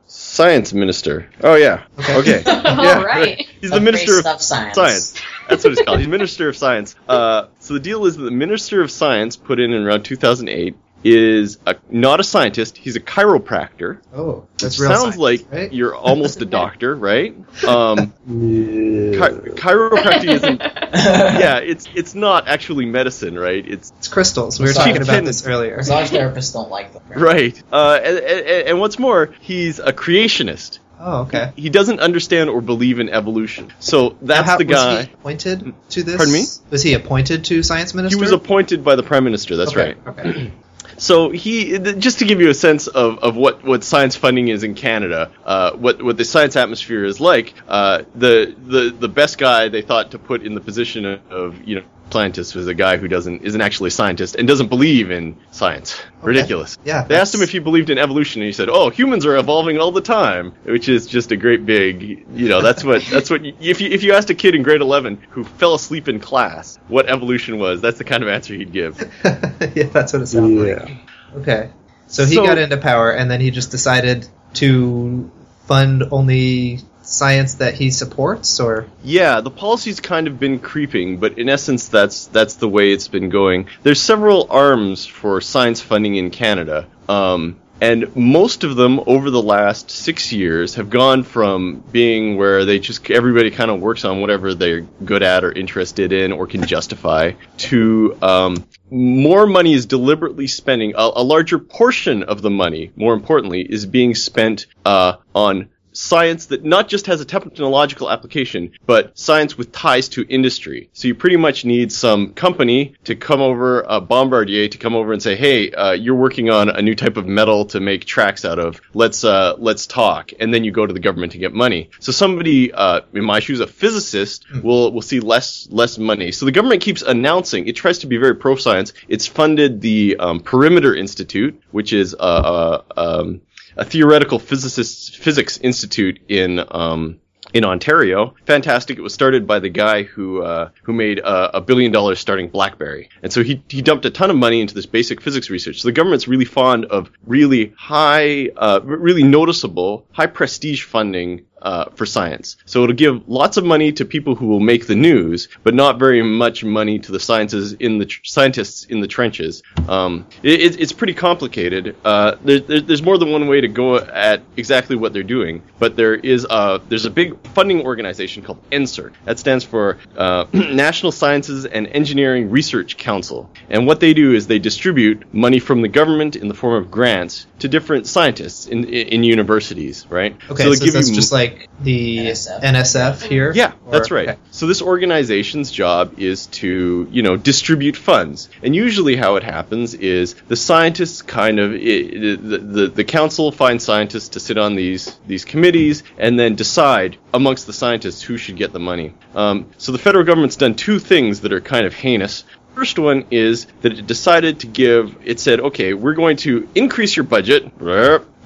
[SPEAKER 6] science minister. Oh yeah. Okay. [laughs] yeah.
[SPEAKER 2] right.
[SPEAKER 6] He's the
[SPEAKER 4] Of
[SPEAKER 6] minister
[SPEAKER 4] great
[SPEAKER 6] of
[SPEAKER 4] stuff, science.
[SPEAKER 6] science. That's what he's called. He's Minister of Science. Uh, so the deal is that the Minister of Science, put in in around 2008, is a, not a scientist. He's a chiropractor.
[SPEAKER 1] Oh, that's real.
[SPEAKER 6] sounds
[SPEAKER 1] science,
[SPEAKER 6] like
[SPEAKER 1] right?
[SPEAKER 6] you're almost a doctor, [laughs] right? Um,
[SPEAKER 3] Yeah.
[SPEAKER 6] chi- chiropractic isn't. Yeah, it's it's not actually medicine, right? It's
[SPEAKER 1] It's crystals. We were talking about
[SPEAKER 6] Chief
[SPEAKER 1] this earlier.
[SPEAKER 4] Massage therapists don't like them.
[SPEAKER 6] right. Uh, and, and, and what's more, he's a creationist.
[SPEAKER 1] Oh, okay.
[SPEAKER 6] He doesn't understand or believe in evolution. So that's
[SPEAKER 1] How-
[SPEAKER 6] the
[SPEAKER 1] Was
[SPEAKER 6] guy.
[SPEAKER 1] he appointed to this?
[SPEAKER 6] Pardon me?
[SPEAKER 1] Was he appointed to science minister?
[SPEAKER 6] He was appointed by the prime minister. That's
[SPEAKER 1] Okay,
[SPEAKER 6] right.
[SPEAKER 1] Okay.
[SPEAKER 6] So he, just to give you a sense of, of what, what science funding is in Canada, uh, what what the science atmosphere is like, uh, the the the best guy they thought to put in the position of, of you know scientist was a guy who doesn't isn't actually a scientist and doesn't believe in science. Ridiculous.
[SPEAKER 1] Yeah,
[SPEAKER 6] They asked him if he believed in evolution, and he said, "Oh, humans are evolving all the time," which is just a great big, you know, that's what that's what you, if you if you asked a kid in grade eleven who fell asleep in class what evolution was, that's the kind of answer he'd give. [laughs]
[SPEAKER 1] yeah, that's what it sounds like.
[SPEAKER 3] Yeah.
[SPEAKER 1] Okay. So he
[SPEAKER 6] So-
[SPEAKER 1] got into power, and then he just decided to fund only science that he supports, or
[SPEAKER 6] Yeah, the policy's kind of been creeping, but in essence, that's that's the way it's been going. There's several arms for science funding in Canada, um, and most of them over the last six years have gone from being where they just everybody kind of works on whatever they're good at or interested in or can justify to um, more money is deliberately spending a, a larger portion of the money. More importantly, is being spent uh, on science that not just has a technological application, but science with ties to industry. So you pretty much need some company to come over, uh, Bombardier to come over and say, "Hey, uh, you're working on a new type of metal to make tracks out of. Let's uh, let's talk." And then you go to the government to get money. So somebody, uh, in my shoes, a physicist, will will see less less money. So the government keeps announcing. It tries to be very pro science. It's funded the um, Perimeter Institute, which is uh, uh, um, a theoretical physicist physics institute in um, in Ontario. Fantastic! It was started by the guy who uh, who made uh, a billion dollars starting BlackBerry, and so he he dumped a ton of money into this basic physics research. So the government's really fond of really high, uh, really noticeable, high prestige funding uh, for science. So it'll give lots of money to people who will make the news, but not very much money to the sciences in the tr- scientists in the trenches. Um, it, it- it's pretty complicated. Uh, there, there, there's more than one way to go at exactly what they're doing, but there is a there's a big funding organization called NSERC. That stands for uh, [clears throat] National Sciences and Engineering Research Council, and what they do is they distribute money from the government in the form of grants to different scientists in in, in universities, right?
[SPEAKER 1] Okay,
[SPEAKER 6] they
[SPEAKER 1] so, that's just like the
[SPEAKER 4] NSF.
[SPEAKER 1] NSF, here.
[SPEAKER 6] yeah,
[SPEAKER 1] Or-
[SPEAKER 6] that's right.
[SPEAKER 1] okay.
[SPEAKER 6] So this organization's job is to, you know, distribute funds. And usually how it happens is the scientists kind of i the, the the council finds scientists to sit on these these committees and then decide amongst the scientists who should get the money. Um, so the federal government's done two things that are kind of heinous. First one is that it decided to give. It said, okay, we're going to increase your budget,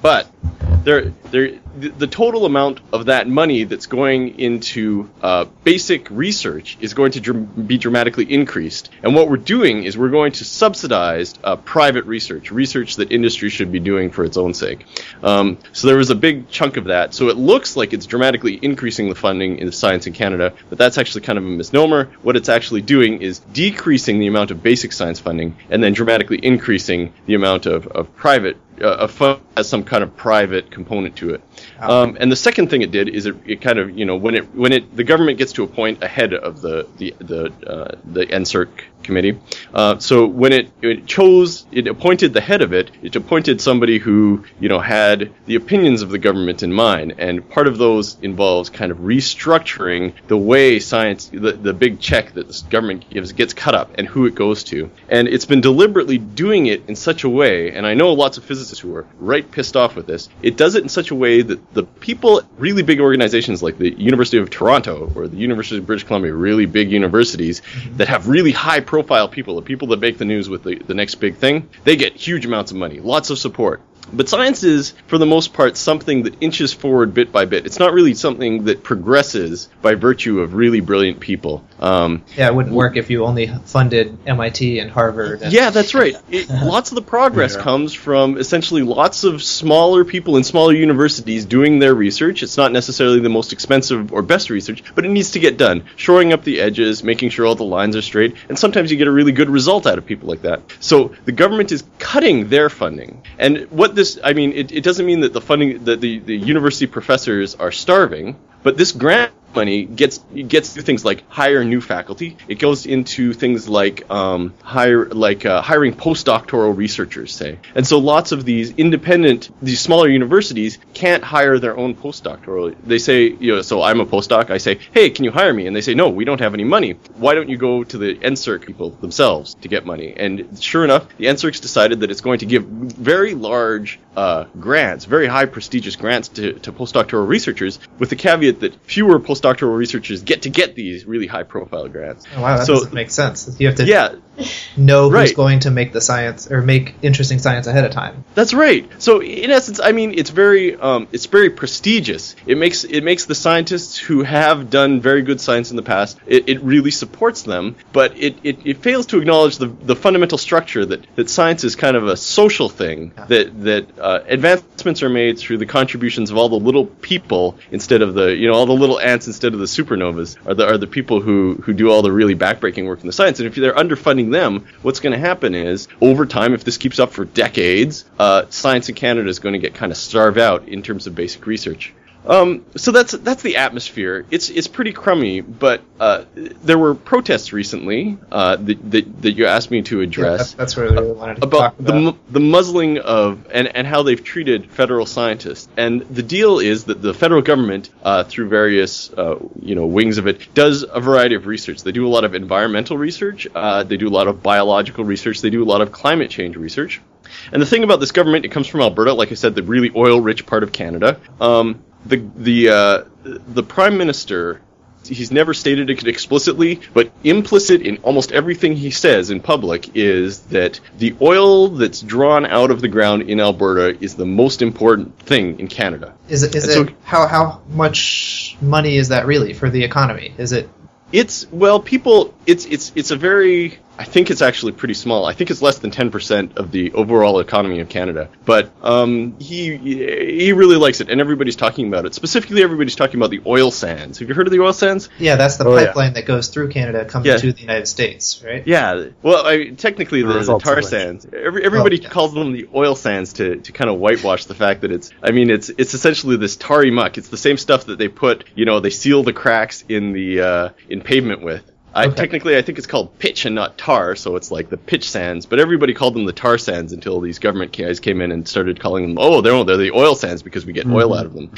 [SPEAKER 6] but there, there, the, total amount of that money that's going into uh, basic research is going to dr- be dramatically increased. And what we're doing is we're going to subsidize uh, private research, research that industry should be doing for its own sake. Um, so there was a big chunk of that. So it looks like it's dramatically increasing the funding in science in Canada, but that's actually kind of a misnomer. What it's actually doing is decreasing the amount of basic science funding and then dramatically increasing the amount of, of private uh, a fund has some kind of private component to it. Um, and the second thing it did is it, it kind of you know when it when it the government gets to a point ahead of the the the uh, the NSERC committee. Uh, so when it, it chose it appointed the head of it, it appointed somebody who you know had the opinions of the government in mind, and part of those involves kind of restructuring the way science the, the big check that the government gives gets cut up and who it goes to. And it's been deliberately doing it in such a way, and I know lots of physicists who are right pissed off with this. It does it in such a way that the people, really big organizations like the University of Toronto or the University of British Columbia, really big universities that have really high profile people, the people that make the news with the, the next big thing, they get huge amounts of money, lots of support. But science is, for the most part, something that inches forward bit by bit. It's not really something that progresses by virtue of really brilliant people. Um,
[SPEAKER 1] Yeah, it wouldn't work if you only funded MIT and Harvard. And,
[SPEAKER 6] yeah, that's right. It, lots of the progress [laughs]
[SPEAKER 3] Yeah.
[SPEAKER 6] comes from essentially lots of smaller people in smaller universities doing their research. It's not necessarily the most expensive or best research, but it needs to get done. Shoring up the edges, making sure all the lines are straight, and sometimes you get a really good result out of people like that. So the government is cutting their funding. And what this, I mean, it, it doesn't mean that the funding, that the, the university professors are starving, but this grant money gets gets to things like hire new faculty. It goes into things like um, hire like uh, hiring postdoctoral researchers, say. And so lots of these independent, these smaller universities can't hire their own postdoctoral. They say, you know, so I'm a postdoc. I say, hey, can you hire me? And they say, no, we don't have any money. Why don't you go to the NSERC people themselves to get money? And sure enough, the NSERC's decided that it's going to give very large uh, grants, very high prestigious grants to, to postdoctoral researchers, with the caveat that fewer postdoctoral researchers get to get these really high profile grants.
[SPEAKER 1] Oh, wow, that
[SPEAKER 6] So-
[SPEAKER 1] doesn't make sense. You have to
[SPEAKER 6] Yeah,
[SPEAKER 1] know who's
[SPEAKER 6] Right.
[SPEAKER 1] going to make the science or make interesting science ahead of time.
[SPEAKER 6] That's right. So in essence, I mean, it's very, um, it's very prestigious. It makes it makes the scientists who have done very good science in the past. It, it really supports them, but it, it, it fails to acknowledge the, the fundamental structure that, that science is kind of a social thing. That that uh, advancements are made through the contributions of all the little people instead of the you know all the little ants instead of the supernovas are the are the people who who do all the really backbreaking work in the science. And if they're underfunding them, what's going to happen is over time, if this keeps up for decades, uh, science in Canada is going to get kind of starved out in terms of basic research. Um, so that's that's the atmosphere. It's it's pretty crummy, but uh, there were protests recently uh, that, that that you asked me to
[SPEAKER 1] Yeah,
[SPEAKER 6] address
[SPEAKER 1] that's, that's what I really wanted to
[SPEAKER 6] about
[SPEAKER 1] talk
[SPEAKER 6] the
[SPEAKER 1] about.
[SPEAKER 6] mu- the muzzling of and and how they've treated federal scientists. And the deal is that the federal government, uh, through various uh, you know wings of it, does a variety of research. They do a lot of environmental research. Uh, they do a lot of biological research. They do a lot of climate change research. And the thing about this government, it comes from Alberta, like I said, the really oil-rich part of Canada. Um, the the uh, the prime minister he's never stated it explicitly, but implicit in almost everything he says in public is that the oil that's drawn out of the ground in Alberta is the most important thing in Canada.
[SPEAKER 1] Is it? Is
[SPEAKER 6] And so-
[SPEAKER 1] it? How how much money is that really for the economy? Is it?
[SPEAKER 6] It's well, people. It's it's it's a very. I think it's actually pretty small. I think it's less than ten percent of the overall economy of Canada. But um, he he really likes it, and everybody's talking about it. Specifically, everybody's talking about the oil sands. Have you heard of the oil sands?
[SPEAKER 1] Yeah, that's the
[SPEAKER 3] Oh, yeah.
[SPEAKER 1] pipeline that goes through Canada, comes
[SPEAKER 6] Yeah.
[SPEAKER 1] to the United States, right?
[SPEAKER 6] Yeah. Well, I, technically,
[SPEAKER 3] The
[SPEAKER 6] the, the tar sands. Every, everybody
[SPEAKER 1] Oh, yeah.
[SPEAKER 6] calls them the oil sands to, to kind of whitewash the fact that it's. I mean, it's it's essentially this tarry muck. It's the same stuff that they put. You know, they seal the cracks in the uh, in pavement with. I,
[SPEAKER 1] Okay.
[SPEAKER 6] Technically, I think it's called pitch and not tar, so it's like the pitch sands. But everybody called them the tar sands until these government guys came in and started calling them, oh, they're they're the oil sands because we get mm-hmm. oil out of them.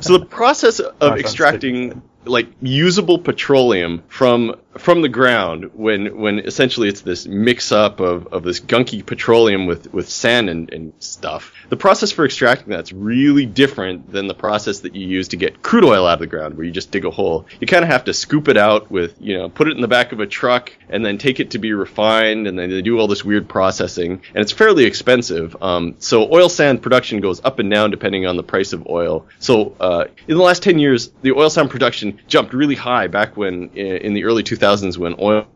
[SPEAKER 6] so the process of extracting like usable petroleum from from the ground when when essentially it's this mix up of, of this gunky petroleum with, with sand and, and stuff. The process for extracting that's really different than the process that you use to get crude oil out of the ground where you just dig a hole. You kind of have to scoop it out with, you know, put it in the back of a truck and then take it to be refined and then they do all this weird processing and it's fairly expensive. Um, so oil sand production goes up and down depending on the price of oil. So uh, in the last 10 years, the oil sand production jumped really high back when in, in the early 2000s when oil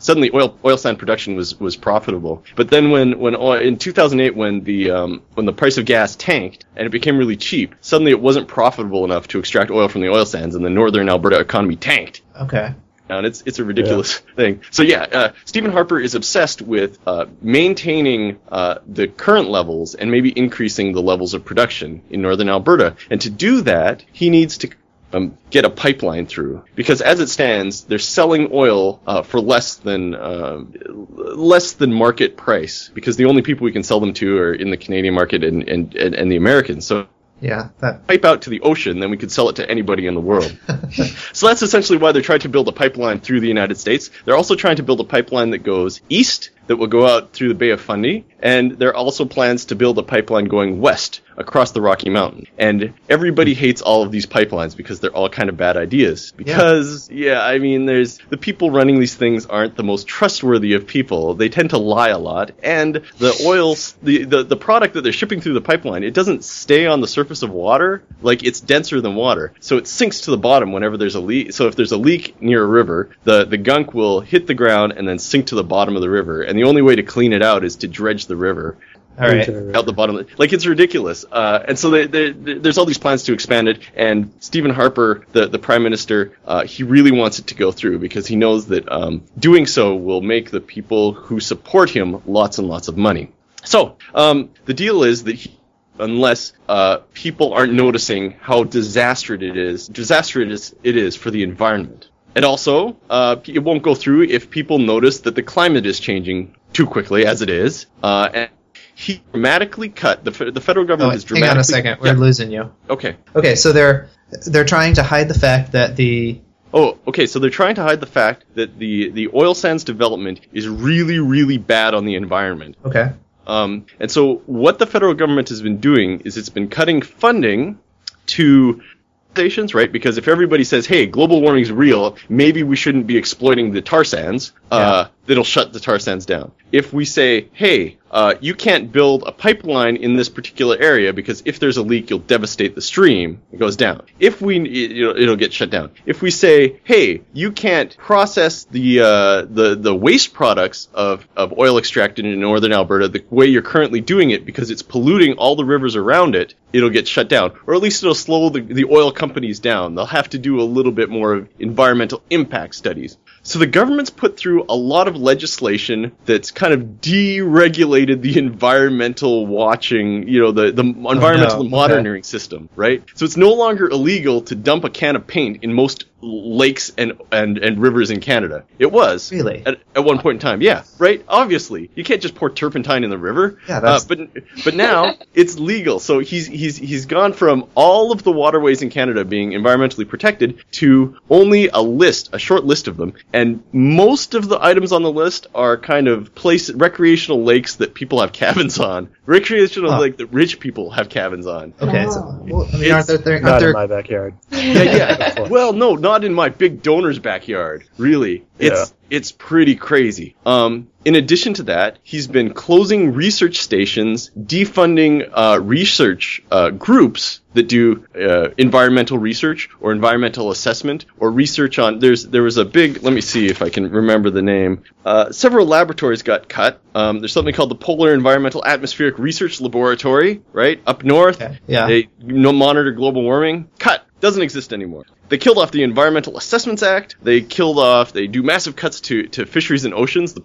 [SPEAKER 6] suddenly oil oil sand production was was profitable. But then when when oil, in 2008 when the um, when the price of gas tanked and it became really cheap, suddenly it wasn't profitable enough to extract oil from the oil sands, and the northern Alberta economy tanked.
[SPEAKER 1] Okay.
[SPEAKER 6] And it's it's a ridiculous thing. So yeah, uh, Stephen Harper is obsessed with uh, maintaining uh, the current levels and maybe increasing the levels of production in northern Alberta. And to do that, he needs to um, get a pipeline through because as it stands, they're selling oil uh, for less than uh, less than market price because the only people we can sell them to are in the Canadian market and and, and, and the Americans. So
[SPEAKER 1] Yeah. That.
[SPEAKER 6] pipe out to the ocean, then we could sell it to anybody in the world. [laughs] so that's essentially why they're trying to build a pipeline through the United States. They're also trying to build a pipeline that goes east that will go out through the Bay of Fundy, and there are also plans to build a pipeline going west across the Rocky Mountain. And everybody hates all of these pipelines because they're all kind of bad ideas. Because yeah, I mean, there's the people running these things aren't the most trustworthy of people. They tend to lie a lot, and the oil, the, the the product that they're shipping through the pipeline, it doesn't stay on the surface of water. Like it's denser than water, so it sinks to the bottom whenever there's a leak. So if there's a leak near a river, the the gunk will hit the ground and then sink to the bottom of the river. And the only way to clean it out is to dredge the river
[SPEAKER 1] All right.
[SPEAKER 6] out the bottom. Like it's ridiculous. Uh, and so they, they, they- there's all these plans to expand it. And Stephen Harper, the the prime minister, uh, he really wants it to go through because he knows that um, doing so will make the people who support him lots and lots of money. So um, the deal is that. He, Unless uh, people aren't noticing how disastrous it is, disastrous it is, it is for the environment. And also, uh, it won't go through if people notice that the climate is changing too quickly, as it is. Uh, and he dramatically cut the, the federal
[SPEAKER 1] Oh,
[SPEAKER 6] government has
[SPEAKER 1] hang on a second. We're
[SPEAKER 6] Yeah,
[SPEAKER 1] losing you.
[SPEAKER 6] okay.
[SPEAKER 1] Okay, so they're they're trying to hide the fact that the
[SPEAKER 6] Oh, okay. So they're trying to hide the fact that the the oil sands development is really, really bad on the environment.
[SPEAKER 1] okay.
[SPEAKER 6] Um, and so what the federal government has been doing is it's been cutting funding to right? Because if everybody says, "Hey, global warming is real," maybe we shouldn't be exploiting the tar sands. Uh, that'll shut the tar sands down. If we say, "Hey, uh, you can't build a pipeline in this particular area because if there's a leak, you'll devastate the stream," it goes down. If we, it, it'll, it'll get shut down. If we say, "Hey, you can't process the uh, the the waste products of of oil extracted in northern Alberta the way you're currently doing it because it's polluting all the rivers around it," it'll get shut down, or at least it'll slow the, the oil companies down. They'll have to do a little bit more of environmental impact studies. So the government's put through a lot of legislation that's kind of deregulated the environmental watching, you know, the, the environmental oh,
[SPEAKER 1] okay.
[SPEAKER 6] monitoring system, right? So it's no longer illegal to dump a can of paint in most lakes and, and, and rivers in Canada. It was.
[SPEAKER 1] Really?
[SPEAKER 6] At, at one point in time, yeah, right? Obviously. You can't just pour turpentine in the river.
[SPEAKER 1] Yeah, that's-
[SPEAKER 6] Uh, but but now [laughs] it's legal. So he's he's he's gone from all of the waterways in Canada being environmentally protected to only a list, a short list of them, and most of the items on the list are kind of place recreational lakes that people have cabins on, [laughs] recreational
[SPEAKER 1] Huh.
[SPEAKER 6] lake that rich people have cabins on.
[SPEAKER 1] Okay.
[SPEAKER 2] Oh.
[SPEAKER 1] So, well, I mean, aren't there, there, aren't
[SPEAKER 3] Not in my backyard.
[SPEAKER 6] Yeah, yeah. [laughs] well, no, not not in my big donor's backyard. Really, it's it's pretty crazy. Um, in addition to that, he's been closing research stations, defunding uh, research uh, groups that do uh, environmental research or environmental assessment or research on. There's there was a big. Let me see if I can remember the name. Uh, several laboratories got cut. Um, there's something called the Polar Environmental Atmospheric Research Laboratory, right up north.
[SPEAKER 1] Okay, yeah.
[SPEAKER 6] They monitor global warming. Cut. Doesn't exist anymore. They killed off the Environmental Assessments Act. They killed off. They do massive cuts to to fisheries and oceans. The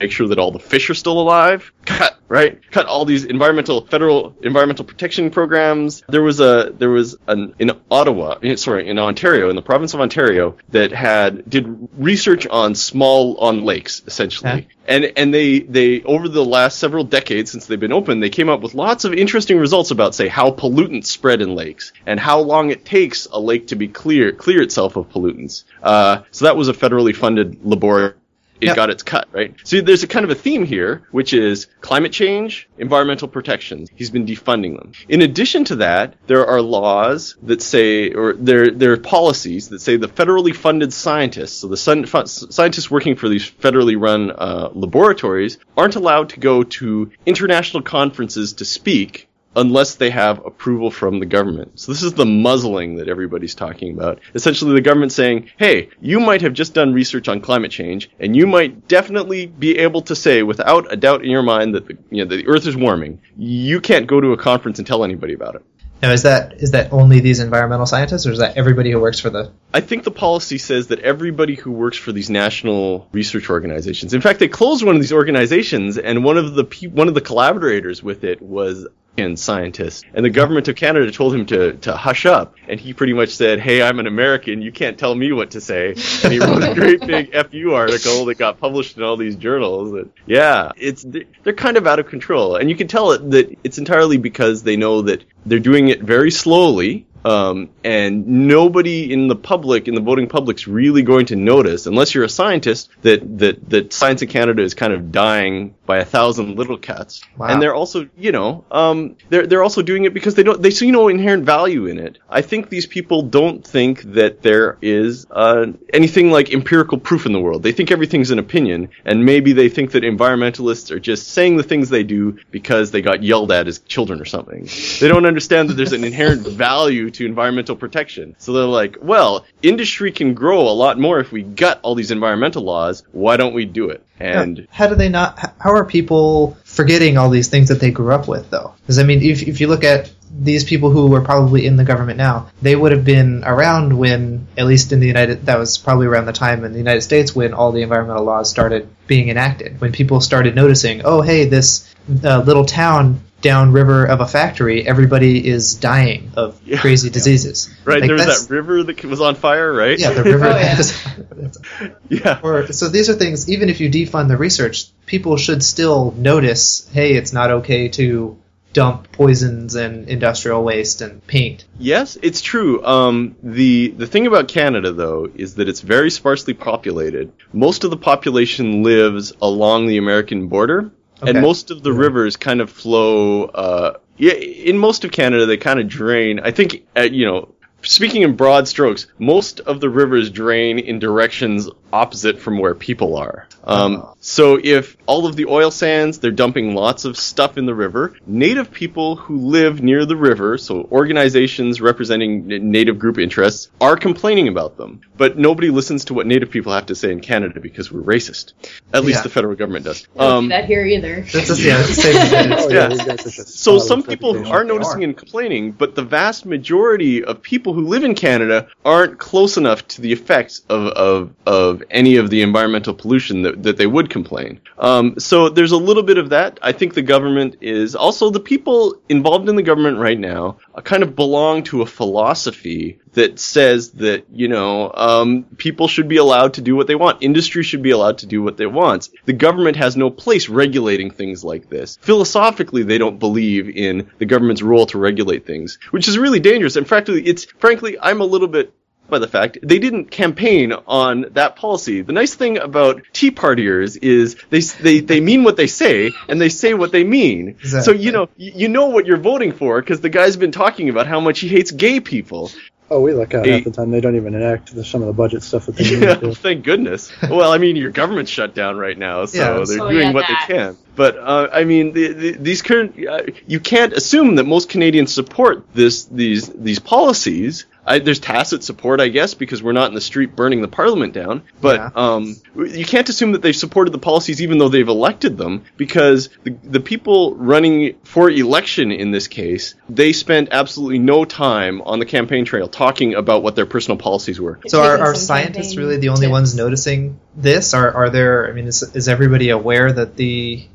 [SPEAKER 6] make sure that all the fish are still alive. Cut, right? Cut all these environmental federal environmental protection programs. There was a there was an in Ottawa, eh, sorry, in Ontario, in the province of Ontario, that had did research on small on lakes essentially.
[SPEAKER 1] Okay.
[SPEAKER 6] And and they they over the last several decades since they've been open, they came up with lots of interesting results about say how pollutants spread in lakes and how long it takes a lake to be clear clear itself of pollutants. Uh, so that was a federally funded laboratory it
[SPEAKER 1] Yep.
[SPEAKER 6] got its cut, right? So there's a kind of a theme here, which is climate change, environmental protections. He's been defunding them. In addition to that, there are laws that say, or there, there are policies that say the federally funded scientists, so the sun, scientists working for these federally run uh, laboratories, aren't allowed to go to international conferences to speak unless they have approval from the government. So this is the muzzling that everybody's talking about. Essentially the government saying, "Hey, you might have just done research on climate change and you might definitely be able to say without a doubt in your mind that the, you know, that the earth is warming. You can't go to a conference and tell anybody about it."
[SPEAKER 1] Now, is that is that only these environmental scientists, or is that everybody who works for the?
[SPEAKER 6] I think the policy says that everybody who works for these national research organizations. In fact, they closed one of these organizations, and one of the pe- one of the collaborators with it was a scientist. And the government of Canada told him to to hush up, and he pretty much said, "Hey, I'm an American. You can't tell me what to say." And he wrote a [laughs] great big fu article that got published in all these journals. And yeah, it's they're kind of out of control, and you can tell it that it's entirely because they know that they're doing it very slowly um, and nobody in the public, in the voting public's really going to notice, unless you're a scientist, that, that, that science in Canada is kind of dying by a thousand little cats.
[SPEAKER 1] Wow.
[SPEAKER 6] And they're also, you know, um, they're, they're also doing it because they don't, they see no inherent value in it. I think these people don't think that there is, uh, anything like empirical proof in the world. They think everything's an opinion, and maybe they think that environmentalists are just saying the things they do because they got yelled at as children or something. They don't understand that there's an inherent [laughs] value to environmental protection. So they're like, well, industry can grow a lot more if we gut all these environmental laws. Why don't we do it? And
[SPEAKER 1] how do they not? How are people forgetting all these things that they grew up with, though? Because I mean, if if you look at these people who are probably in the government now, they would have been around when, at least in the United, that was probably around the time in the United States when all the environmental laws started being enacted. When people started noticing, oh, hey, this uh, little town downriver of a factory, everybody is dying of [laughs]
[SPEAKER 6] Yeah.
[SPEAKER 1] crazy diseases.
[SPEAKER 6] right,
[SPEAKER 1] Like,
[SPEAKER 6] there was that river that was on fire, right?
[SPEAKER 1] Yeah, the [laughs] river.
[SPEAKER 2] Oh, yeah. [laughs]
[SPEAKER 6] yeah.
[SPEAKER 1] Or so these are things. Even if you defund the research, people should still notice. Hey, it's not okay to dump poisons and industrial waste and paint.
[SPEAKER 6] Yes, it's true. Um, the the thing about Canada, though, is that it's very sparsely populated. Most of the population lives along the American border,
[SPEAKER 1] Okay.
[SPEAKER 6] and most of the rivers kind of flow. Uh, yeah, in most of Canada, they kind of drain. I think, uh, you know, speaking in broad strokes, most of the rivers drain in directions opposite from where people are. Um. So if all of the oil sands, they're dumping lots of stuff in the river. Native people who live near the river, so organizations representing n- native group interests, are complaining about them. But nobody listens to what native people have to say in Canada because we're racist. At least
[SPEAKER 1] Yeah.
[SPEAKER 6] the federal government does.
[SPEAKER 2] Don't do
[SPEAKER 6] Um,
[SPEAKER 2] that here either.
[SPEAKER 1] That's just, yeah, it's the same. [laughs]
[SPEAKER 3] Oh,
[SPEAKER 6] Yeah.
[SPEAKER 3] yeah, these guys are such a
[SPEAKER 6] so some people
[SPEAKER 3] reputation.
[SPEAKER 6] are noticing and complaining, but the vast majority of people who live in Canada aren't close enough to the effects of, of, of any of the environmental pollution that, that they would complain. Um, so there's a little bit of that. I think the government is also the people involved in the government right now kind of belong to a philosophy that says that you know um, people should be allowed to do what they want. Industry should be allowed to do what they want. The government has no place regulating things like this. Philosophically, they don't believe in the government's role to regulate things, which is really dangerous. And frankly, it's frankly, I'm a little bit by the fact they didn't campaign on that policy. The nice thing about Tea Partiers is they they they mean what they say and they say what they mean. So you know you you know what you're voting for because the guy's been talking about how much he hates gay people.
[SPEAKER 3] Oh, we look out
[SPEAKER 6] Hey.
[SPEAKER 3] half the time. They don't even enact the, some of the budget stuff that they need
[SPEAKER 6] Yeah,
[SPEAKER 3] to do. [laughs]
[SPEAKER 6] thank goodness. Well, I mean, your government's shut down right now, so
[SPEAKER 1] Yeah.
[SPEAKER 6] they're doing
[SPEAKER 2] yeah,
[SPEAKER 6] what
[SPEAKER 2] that.
[SPEAKER 6] they can. But uh, I mean, the, the, these current uh, you can't assume that most Canadians support this these these policies. I, there's tacit support, I guess, because we're not in the street burning the parliament down. But
[SPEAKER 1] Yeah.
[SPEAKER 6] um, you can't assume that they've supported the policies even though they've elected them, because the, the people running for election in this case, they spent absolutely no time on the campaign trail talking about what their personal policies were.
[SPEAKER 1] So are, are scientists really the only
[SPEAKER 2] tips.
[SPEAKER 1] ones noticing this? Are are there? I mean, is, is everybody aware that the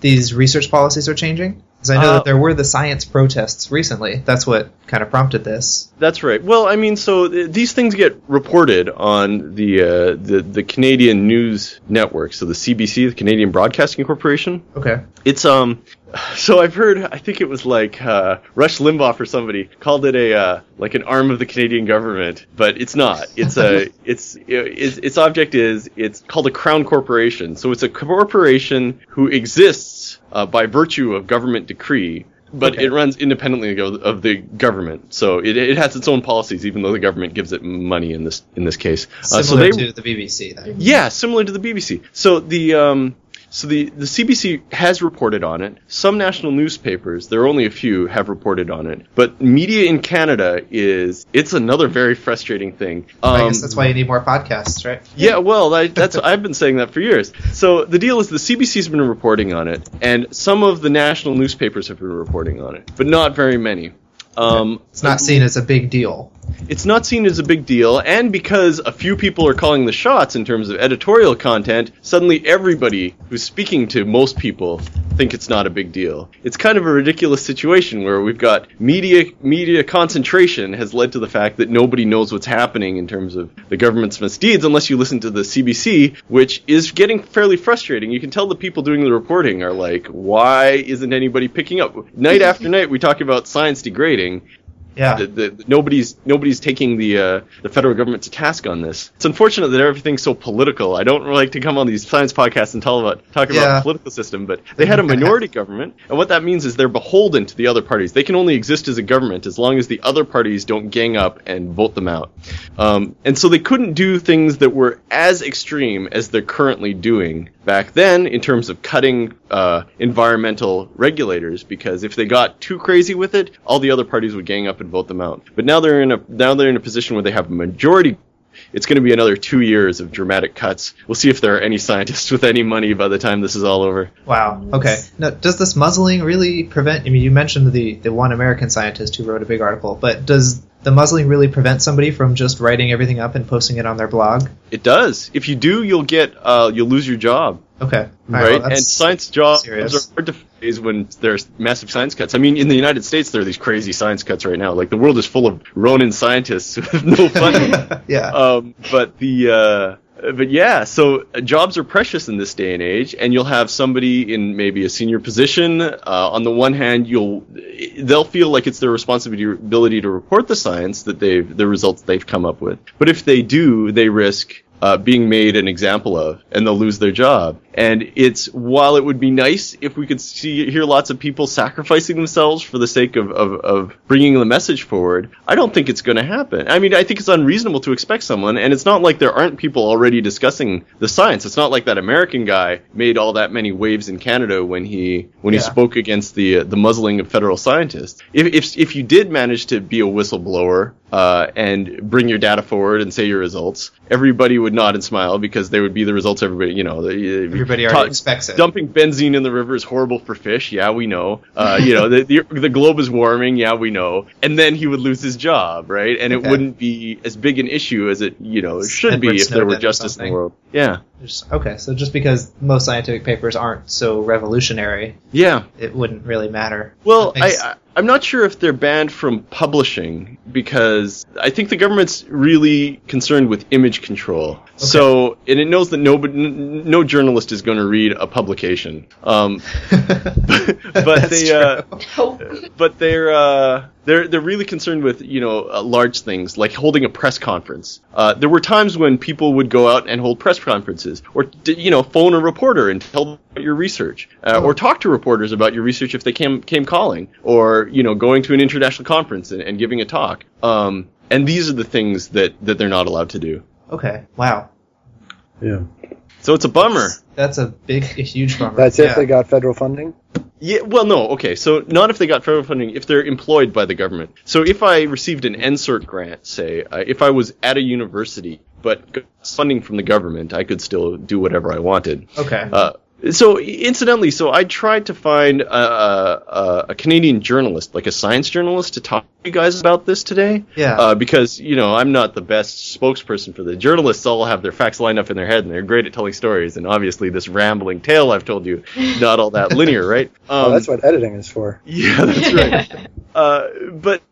[SPEAKER 1] these research policies are changing? Because I know
[SPEAKER 6] Uh,
[SPEAKER 1] that there were the science protests recently. That's what kind of prompted this.
[SPEAKER 6] That's right. Well, I mean, so th- these things get reported on the uh, the the Canadian news network, so the CBC, the Canadian Broadcasting Corporation.
[SPEAKER 1] Okay.
[SPEAKER 6] It's um, [sighs] so I've heard. I think it was like uh, Rush Limbaugh or somebody called it a uh, like an arm of the Canadian government, but it's not. It's a [laughs] it's, it's its object is it's called a crown corporation. So it's a corporation who exists uh, by virtue of government decree. But
[SPEAKER 1] Okay.
[SPEAKER 6] it runs independently of, the government, so it, it has its own policies, even though the government gives it money in this in this case. Uh, so
[SPEAKER 1] Similar
[SPEAKER 6] they
[SPEAKER 1] to the BBC. Then.
[SPEAKER 6] yeah, similar to the BBC. So the um, so the the CBC has reported on it. Some national newspapers, there are only a few, have reported on it. But media in Canada is it's another very frustrating thing.
[SPEAKER 1] I
[SPEAKER 6] Um,
[SPEAKER 1] guess that's why you need more podcasts, right?
[SPEAKER 6] yeah, well, I, that's I've been saying that for years. So the deal is the CBC's been reporting on it, and some of the national newspapers have been reporting on it, but not very many. Um,
[SPEAKER 1] It's not seen as a big deal.
[SPEAKER 6] It's not seen as a big deal, and because a few people are calling the shots in terms of editorial content, suddenly everybody who's speaking to most people think it's not a big deal. It's kind of a ridiculous situation where we've got media media concentration has led to the fact that nobody knows what's happening in terms of the government's misdeeds unless you listen to the CBC, which is getting fairly frustrating. You can tell the people doing the reporting are like, why isn't anybody picking up? Night after night we talk about science degrading,
[SPEAKER 1] Yeah.
[SPEAKER 6] the, the, nobody's nobody's taking the uh, the federal government to task on this. It's unfortunate that everything's so political. I don't like to come on these science podcasts and tell about talk about
[SPEAKER 1] Yeah.
[SPEAKER 6] the political system, but they had a [laughs] minority government, and what that means is they're beholden to the other parties. They can only exist as a government as long as the other parties don't gang up and vote them out. Um, and so they couldn't do things that were as extreme as they're currently doing back then in terms of cutting uh, environmental regulators because if they got too crazy with it, all the other parties would gang up and vote them out. But now they're in a now they're in a position where they have a majority. It's going to be another two years of dramatic cuts. We'll see if there are any scientists [laughs] with any money by the time this is all over.
[SPEAKER 1] Wow. Okay. Now, does this muzzling really prevent? I mean, you mentioned the the one American scientist who wrote a big article, but does the muzzling really prevent somebody from just writing everything up and posting it on their blog?
[SPEAKER 6] It does. If you do, you'll get uh, you'll lose your job.
[SPEAKER 1] Okay. All
[SPEAKER 6] right?
[SPEAKER 1] well,
[SPEAKER 6] and science jobs
[SPEAKER 1] serious.
[SPEAKER 6] are hard to phase when there's massive science cuts. I mean, in the United States, there are these crazy science cuts right now. Like the world is full of Ronin scientists [laughs] with no [laughs] funding.
[SPEAKER 1] yeah.
[SPEAKER 6] um, but the uh, but yeah, so jobs are precious in this day and age, and you'll have somebody in maybe a senior position. Uh, on the one hand, you'll they'll feel like it's their responsibility to report the science that they've the results they've come up with. But if they do, they risk uh, being made an example of, and they'll lose their job. And it's while it would be nice if we could see hear lots of people sacrificing themselves for the sake of, of, of bringing the message forward, I don't think it's going to happen. I mean, I think it's unreasonable to expect someone, and it's not like there aren't people already discussing the science. It's not like that American guy made all that many waves in Canada when he when he spoke against the uh, the muzzling of federal scientists. If if if you did manage to be a whistleblower uh, and bring your data forward and say your results, everybody would nod and smile because they would be the results everybody you know. The,
[SPEAKER 1] Everybody already expects it.
[SPEAKER 6] Dumping benzene in the river is horrible for fish. Yeah, we know. Uh, you know, the, the the globe is warming. Yeah, we know. And then he would lose his job, right? And
[SPEAKER 1] Okay.
[SPEAKER 6] it wouldn't be as big an issue as it you know should be
[SPEAKER 1] Edward
[SPEAKER 6] if there were
[SPEAKER 1] Snowden
[SPEAKER 6] justice in the world. Yeah,
[SPEAKER 1] Just- okay, so just because most scientific papers aren't so revolutionary,
[SPEAKER 6] yeah.
[SPEAKER 1] it wouldn't really matter.
[SPEAKER 6] Well, I, I I'm not sure if they're banned from publishing because I think the government's really concerned with image control. So, and it knows that nobody, n- no journalist is going to read a publication. Um, [laughs] but
[SPEAKER 1] That's
[SPEAKER 6] they, uh,
[SPEAKER 1] true.
[SPEAKER 2] Oh,
[SPEAKER 6] but they're uh, they're they're really concerned with you know uh, large things like holding a press conference. Uh, there were times when people would go out and hold press conferences, or you know phone a reporter and tell them about your research, uh, or talk to reporters about your research if they came came calling, or you know going to an international conference and, and giving a talk. Um, and these are the things that that they're not allowed to do.
[SPEAKER 1] Okay. Wow.
[SPEAKER 3] Yeah.
[SPEAKER 6] So it's a bummer.
[SPEAKER 1] That's a big, a huge bummer.
[SPEAKER 3] That's if
[SPEAKER 1] Yeah.
[SPEAKER 3] they got federal funding.
[SPEAKER 6] Yeah, well, no, okay. So not if they got federal funding, if they're employed by the government. So if I received an NSERC grant, say, uh, if I was at a university but got funding from the government, I could still do whatever I wanted.
[SPEAKER 1] Okay.
[SPEAKER 6] Uh, so incidentally, so I tried to find a, a, a Canadian journalist, like a science journalist, to talk to you guys about this today.
[SPEAKER 1] Yeah.
[SPEAKER 6] Uh, because you know I'm not the best spokesperson for the journalists. All have their facts lined up in their head, and they're great at telling stories. And obviously, this rambling tale I've told you, [laughs] not all that linear, right? Um,
[SPEAKER 3] oh, that's what editing is for. [laughs]
[SPEAKER 6] yeah, that's right. [laughs] uh, but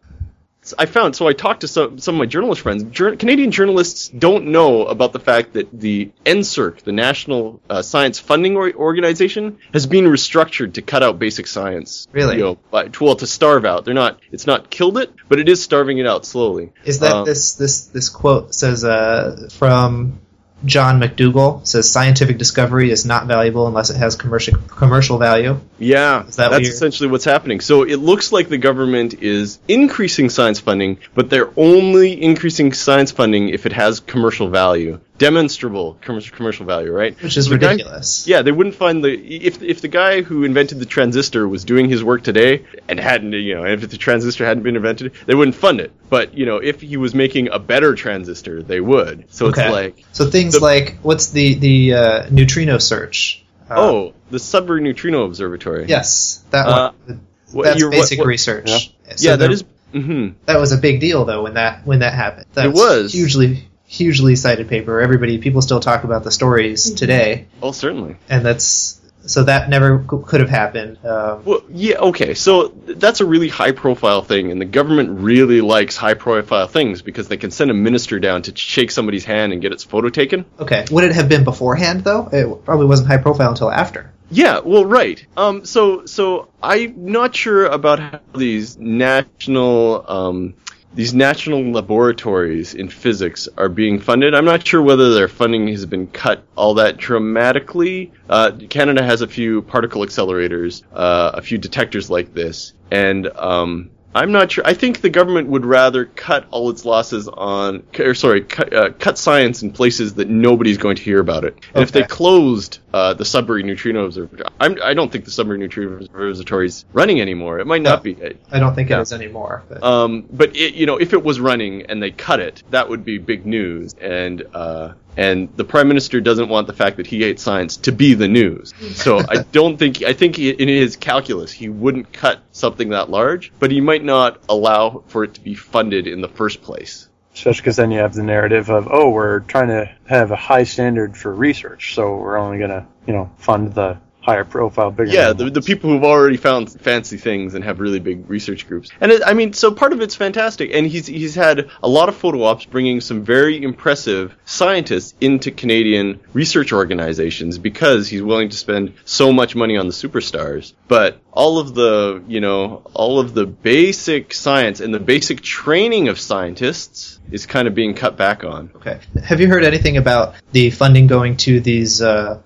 [SPEAKER 6] I found so I talked to some some of my journalist friends. Jour- Canadian journalists don't know about the fact that the NSERC, the National uh, Science Funding or- Organization, has been restructured to cut out basic science.
[SPEAKER 1] Really?
[SPEAKER 6] You know, by, to, well, to starve out. They're not. It's not killed it, but it is starving it out slowly.
[SPEAKER 1] Is that
[SPEAKER 6] Um,
[SPEAKER 1] this this this quote says uh, from John McDougall says scientific discovery is not valuable unless it has commercial commercial value.
[SPEAKER 6] Yeah,
[SPEAKER 1] that
[SPEAKER 6] that's essentially what's happening. So it looks like the government is increasing science funding, but they're only increasing science funding if it has commercial value, demonstrable commercial value, right?
[SPEAKER 1] Which is
[SPEAKER 6] The guy-
[SPEAKER 1] ridiculous.
[SPEAKER 6] yeah, they wouldn't find the if if the guy who invented the transistor was doing his work today and hadn't you know if the transistor hadn't been invented, they wouldn't fund it. But you know if he was making a better transistor, they would. So
[SPEAKER 1] Okay.
[SPEAKER 6] it's like
[SPEAKER 1] So things
[SPEAKER 6] the-
[SPEAKER 1] like what's the the uh, neutrino search? Uh,
[SPEAKER 6] oh, the Sudbury Neutrino Observatory.
[SPEAKER 1] yes, that
[SPEAKER 6] Uh,
[SPEAKER 1] one. That's
[SPEAKER 6] you're- what-
[SPEAKER 1] basic
[SPEAKER 6] what-
[SPEAKER 1] research.
[SPEAKER 3] Yeah.
[SPEAKER 1] So
[SPEAKER 6] yeah, that is. hmm
[SPEAKER 1] that was a big deal though when that when that happened. That
[SPEAKER 6] It was.
[SPEAKER 1] hugely hugely cited paper. Everybody people still talk about the stories today,
[SPEAKER 6] Oh, certainly.
[SPEAKER 1] and that's so that never c- could have happened. Um,
[SPEAKER 6] Well, yeah, okay. So that's a really high profile thing, and the government really likes high profile things because they can send a minister down to shake somebody's hand and get its photo taken.
[SPEAKER 1] okay, would it have been beforehand though? It probably wasn't high profile until after.
[SPEAKER 6] Yeah, well, right. Um, so, so I'm not sure about how these national, um, these national laboratories in physics are being funded. I'm not sure whether their funding has been cut all that dramatically. Uh, Canada has a few particle accelerators, uh, a few detectors like this, and um, I'm not sure. I think the government would rather cut all its losses on, or sorry, cut, uh, cut science in places that nobody's going to hear about it. And if they closed uh, the Sudbury Neutrino Observatory, I'm, I don't think the Sudbury Neutrino Observatory is running anymore. It might not
[SPEAKER 1] No.
[SPEAKER 6] be.
[SPEAKER 1] I don't think
[SPEAKER 6] Yeah.
[SPEAKER 1] it is anymore. But.
[SPEAKER 6] Um, but it, you know, if it was running and they cut it, that would be big news. And uh, and the prime minister doesn't want the fact that he hates science to be the news. So [laughs] I don't think I think he, in his calculus he wouldn't cut something that large, but he might not allow for it to be funded in the first place.
[SPEAKER 3] Especially because then you have the narrative of, oh, we're trying to have a high standard for research, so we're only going to, you know, fund the higher profile, bigger.
[SPEAKER 6] Yeah, the, the people who've already found fancy things and have really big research groups. And it, I mean, so part of it's fantastic. And he's he's had a lot of photo ops bringing some very impressive scientists into Canadian research organizations because he's willing to spend so much money on the superstars. But all of the, you know, all of the basic science and the basic training of scientists is kind of being cut back on.
[SPEAKER 1] Okay. Have you heard anything about the funding going to these? Uh,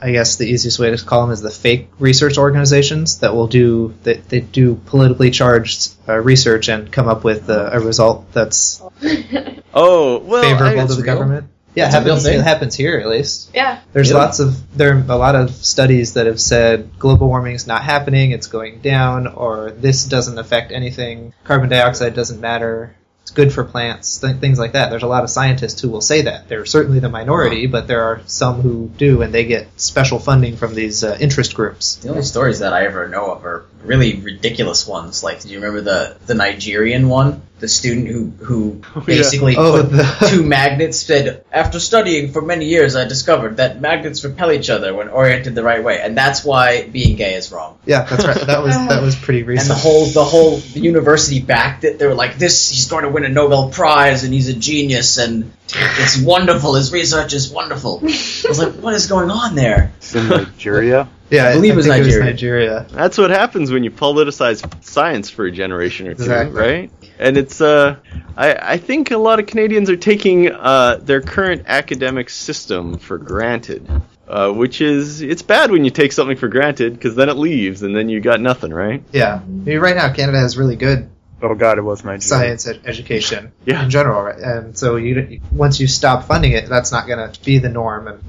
[SPEAKER 1] I guess the easiest way to call them is the fake research organizations that will do that. They do politically charged uh, research and come up with uh, a result that's [laughs]
[SPEAKER 6] Oh, well,
[SPEAKER 1] favorable
[SPEAKER 4] it's
[SPEAKER 1] to the
[SPEAKER 4] real?
[SPEAKER 1] government. Yeah, it
[SPEAKER 4] It's a real
[SPEAKER 1] happens, it happens here at least.
[SPEAKER 2] Yeah.
[SPEAKER 1] There's
[SPEAKER 4] Really?
[SPEAKER 1] lots of there are a lot of studies that have said global warming is not happening, it's going down, or this doesn't affect anything. Carbon dioxide doesn't matter. It's good for plants, th- things like that. There's a lot of scientists who will say that. They're certainly the minority, but there are some who do, and they get special funding from these uh, interest groups.
[SPEAKER 4] The only stories that I ever know of are really ridiculous ones. Like, do you remember the the Nigerian one? The student who who [laughs]
[SPEAKER 6] yeah.
[SPEAKER 4] basically
[SPEAKER 1] Oh,
[SPEAKER 4] put
[SPEAKER 1] the- [laughs]
[SPEAKER 4] two magnets said, after studying for many years, I discovered that magnets repel each other when oriented the right way, and that's why being gay is wrong.
[SPEAKER 1] Yeah, that's right. That was that was pretty [laughs] recent.
[SPEAKER 4] And
[SPEAKER 1] recent.
[SPEAKER 4] the whole the whole university backed it. They were like, "This, he's going to win a Nobel Prize, and he's a genius, and it's wonderful. His research is wonderful." I was like, "What is going on there?"
[SPEAKER 3] It's in Nigeria.
[SPEAKER 1] Yeah,
[SPEAKER 4] I believe it was
[SPEAKER 1] think
[SPEAKER 4] Nigeria.
[SPEAKER 1] Nigeria.
[SPEAKER 6] That's what happens when you politicize science for a generation or two,
[SPEAKER 1] Exactly.
[SPEAKER 6] right? And it's uh, I I think a lot of Canadians are taking uh their current academic system for granted, uh, which is it's bad when you take something for granted because then it leaves and then you got nothing, right?
[SPEAKER 1] Yeah, I mean, right now Canada has really good
[SPEAKER 3] Oh God, it was my
[SPEAKER 1] science ed- education
[SPEAKER 6] Yeah.
[SPEAKER 1] in general, right? And so you once you stop funding it, that's not going to be the norm. And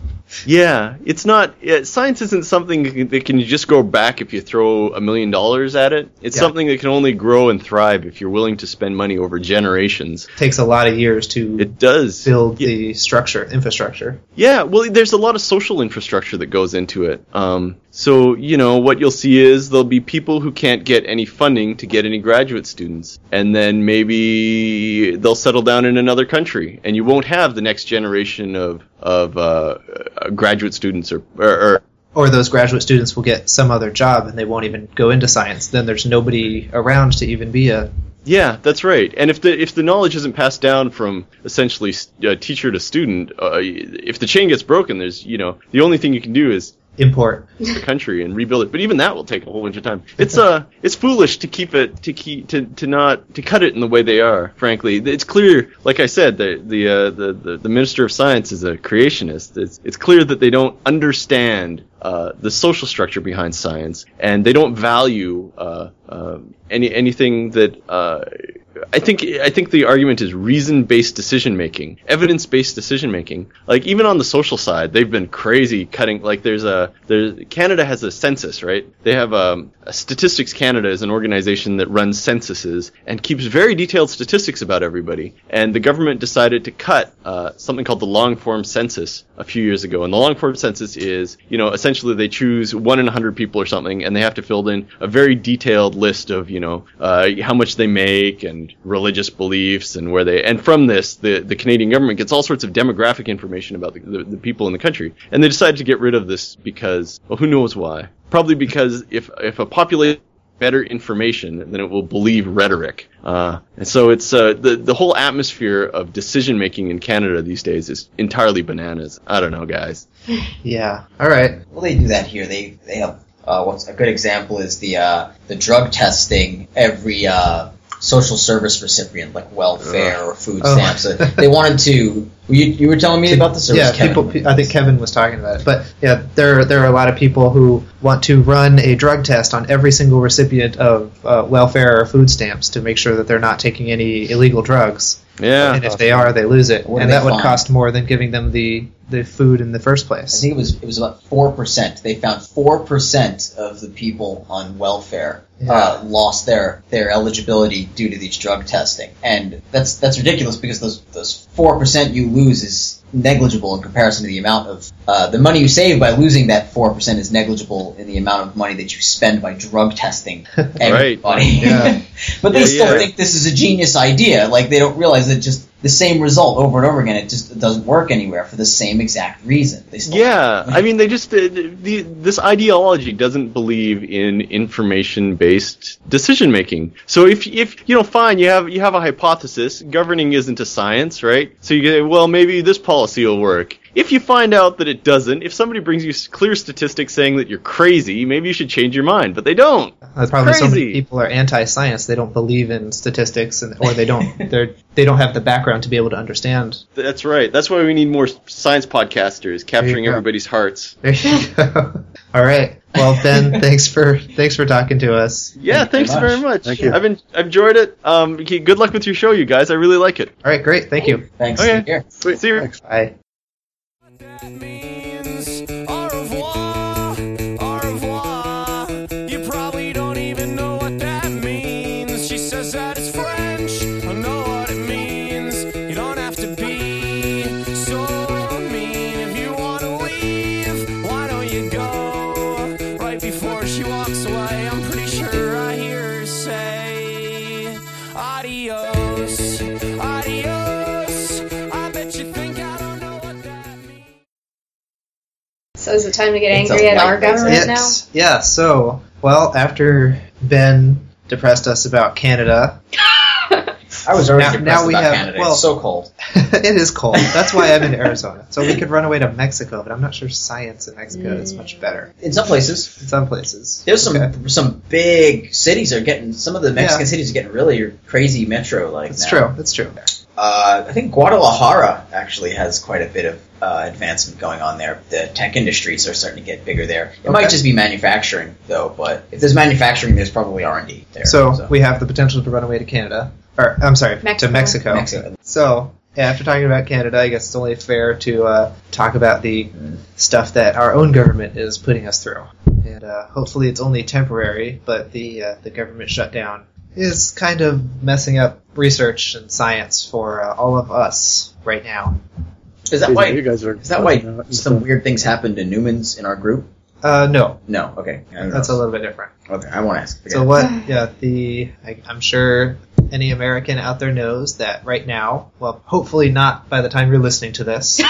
[SPEAKER 6] Yeah, it's not. Yeah, science isn't something that can just go back if you throw a million dollars at it. It's
[SPEAKER 1] Yeah.
[SPEAKER 6] something that can only grow and thrive if you're willing to spend money over generations.
[SPEAKER 1] It takes a lot of years to
[SPEAKER 6] It does.
[SPEAKER 1] build
[SPEAKER 6] Yeah.
[SPEAKER 1] the structure, infrastructure.
[SPEAKER 6] Yeah, well, there's a lot of social infrastructure that goes into it. Um, so, you know, what you'll see is there'll be people who can't get any funding to get any graduate students. And then maybe they'll settle down in another country. And you won't have the next generation of, of uh, uh, graduate students or, or, or
[SPEAKER 1] Or those graduate students will get some other job and they won't even go into science. Then there's nobody around to even be a.
[SPEAKER 6] Yeah, that's right. And if the if the knowledge isn't passed down from essentially uh, teacher to student, uh, if the chain gets broken, there's you know the only thing you can do is
[SPEAKER 1] Import.
[SPEAKER 6] the country and rebuild it. But even that will take a whole bunch of time. It's uh, it's foolish to keep it to keep to, to not to cut it in the way they are. Frankly, it's clear. Like I said, the the uh, the, the the minister of science is a creationist. It's it's clear that they don't understand. Uh, the social structure behind science, and they don't value uh, uh, any anything that uh, I think I think the argument is reason-based decision making, evidence-based decision making. Like even on the social side, they've been crazy cutting. Like there's a there's Canada has a census, right? They have um, a Statistics Canada is an organization that runs censuses and keeps very detailed statistics about everybody. And the government decided to cut uh, something called the long-form census a few years ago. And the long-form census is, you know, essentially they choose one in a hundred people or something, and they have to fill in a very detailed list of, you know, uh, how much they make and religious beliefs and where they. And from this, the the Canadian government gets all sorts of demographic information about the, the, the people in the country, and they decided to get rid of this because, well, who knows why? Probably because if if a population better information, then it will believe rhetoric. Uh, and so it's uh, the the whole atmosphere of decision making in Canada these days is entirely bananas. I don't know, guys. [laughs]
[SPEAKER 1] Yeah. All right.
[SPEAKER 4] Well, they do that here. They they have uh, what's a good example is the uh, the drug testing every uh, social service recipient, like welfare or food
[SPEAKER 1] Oh.
[SPEAKER 4] stamps. Uh, they wanted to. You, you were telling me about the service.
[SPEAKER 1] yeah,
[SPEAKER 4] Kevin.
[SPEAKER 1] people. I think Kevin was talking about it, but yeah, there there are a lot of people who want to run a drug test on every single recipient of uh, welfare or food stamps to make sure that they're not taking any illegal drugs.
[SPEAKER 6] Yeah.
[SPEAKER 1] and if they are, they lose it,
[SPEAKER 4] What
[SPEAKER 1] and that would
[SPEAKER 4] find?
[SPEAKER 1] cost more than giving them the the food in the first place.
[SPEAKER 4] I
[SPEAKER 1] place.
[SPEAKER 4] think it was it was about four percent. They found four percent of the people on welfare
[SPEAKER 1] Yeah.
[SPEAKER 4] uh, lost their their eligibility due to these drug testing, and that's that's ridiculous because those those four percent you lose is negligible in comparison to the amount of uh, the money you save by losing that four percent is negligible in the amount of money that you spend by drug testing [laughs] everybody.
[SPEAKER 1] Yeah. [laughs]
[SPEAKER 4] but they
[SPEAKER 6] Yeah,
[SPEAKER 4] still
[SPEAKER 6] yeah.
[SPEAKER 4] think this is a genius idea. Like they don't realize that just the same result over and over again. It just doesn't work anywhere for the same exact reason. They still
[SPEAKER 6] Yeah, I mean, they just uh, the, this ideology doesn't believe in information-based decision making. So if if you know, fine, you have you have a hypothesis. Governing isn't a science, right? So you say, well, maybe this policy will work. If you find out that it doesn't, if somebody brings you clear statistics saying that you're crazy, maybe you should change your mind. But they don't.
[SPEAKER 1] That's probably so many people are anti-science. They don't believe in statistics, and or they don't [laughs] they're they don't have the background to be able to understand.
[SPEAKER 6] That's right. That's why we need more science podcasters capturing everybody's hearts.
[SPEAKER 1] There you go. [laughs] All right. Well, Ben, [laughs] thanks for thanks for talking to us.
[SPEAKER 6] Yeah,
[SPEAKER 4] Thank
[SPEAKER 6] thanks
[SPEAKER 4] very
[SPEAKER 6] very
[SPEAKER 4] much.
[SPEAKER 6] much.
[SPEAKER 3] Thank you.
[SPEAKER 6] I've been I've enjoyed it. Um, good luck with your show, you guys. I really like it.
[SPEAKER 1] All right, great. Thank you.
[SPEAKER 4] Thanks.
[SPEAKER 6] Okay.
[SPEAKER 4] Take care.
[SPEAKER 6] See you.
[SPEAKER 3] Thanks.
[SPEAKER 1] Bye.
[SPEAKER 5] That
[SPEAKER 2] time to get
[SPEAKER 4] It's
[SPEAKER 2] angry at our government
[SPEAKER 1] It's-
[SPEAKER 2] now?
[SPEAKER 1] Yeah. So, well, after Ben depressed us about Canada,
[SPEAKER 4] I was already
[SPEAKER 1] Now-
[SPEAKER 4] depressed
[SPEAKER 1] now we
[SPEAKER 4] about
[SPEAKER 1] have-
[SPEAKER 4] Canada.
[SPEAKER 1] well-
[SPEAKER 4] it's so cold. [laughs]
[SPEAKER 1] it is cold. That's why I'm in Arizona. So we could run away to Mexico, but I'm not sure science in Mexico is much mm. better.
[SPEAKER 4] In some places,
[SPEAKER 1] In some places,
[SPEAKER 4] there's some
[SPEAKER 1] Okay.
[SPEAKER 4] some big cities are getting. Some of the Mexican
[SPEAKER 1] Yeah.
[SPEAKER 4] cities are getting really crazy metro like.
[SPEAKER 1] That's
[SPEAKER 4] now.
[SPEAKER 1] true. That's true.
[SPEAKER 4] Uh, I think Guadalajara actually has quite a bit of uh, advancement going on there. The tech industries are starting to get bigger there. It might just be manufacturing though, but if there's manufacturing, there's probably R and D there.
[SPEAKER 1] So, we have the potential to run away to Canada, or I'm sorry, to
[SPEAKER 2] Mexico.
[SPEAKER 1] Mexico.
[SPEAKER 4] Mexico.
[SPEAKER 1] So, yeah, after talking about Canada, I guess it's only fair to uh, talk about the stuff that our own government is putting us through. And uh, hopefully, it's only temporary. But the uh, the government shutdown is kind of messing up research and science for uh, all of us right now.
[SPEAKER 4] Is that
[SPEAKER 3] you
[SPEAKER 4] why?
[SPEAKER 3] guys are
[SPEAKER 4] Is that why
[SPEAKER 3] finding out and
[SPEAKER 4] some
[SPEAKER 3] stuff.
[SPEAKER 4] weird things happened to Newman's in our group?
[SPEAKER 1] Uh, no,
[SPEAKER 4] No. Okay. I don't
[SPEAKER 1] that's a little bit different.
[SPEAKER 4] Okay, I won't ask.
[SPEAKER 1] So what? Yeah, the I, I'm sure any American out there knows that right now. Well, hopefully not by the time you're listening to this. [laughs] uh,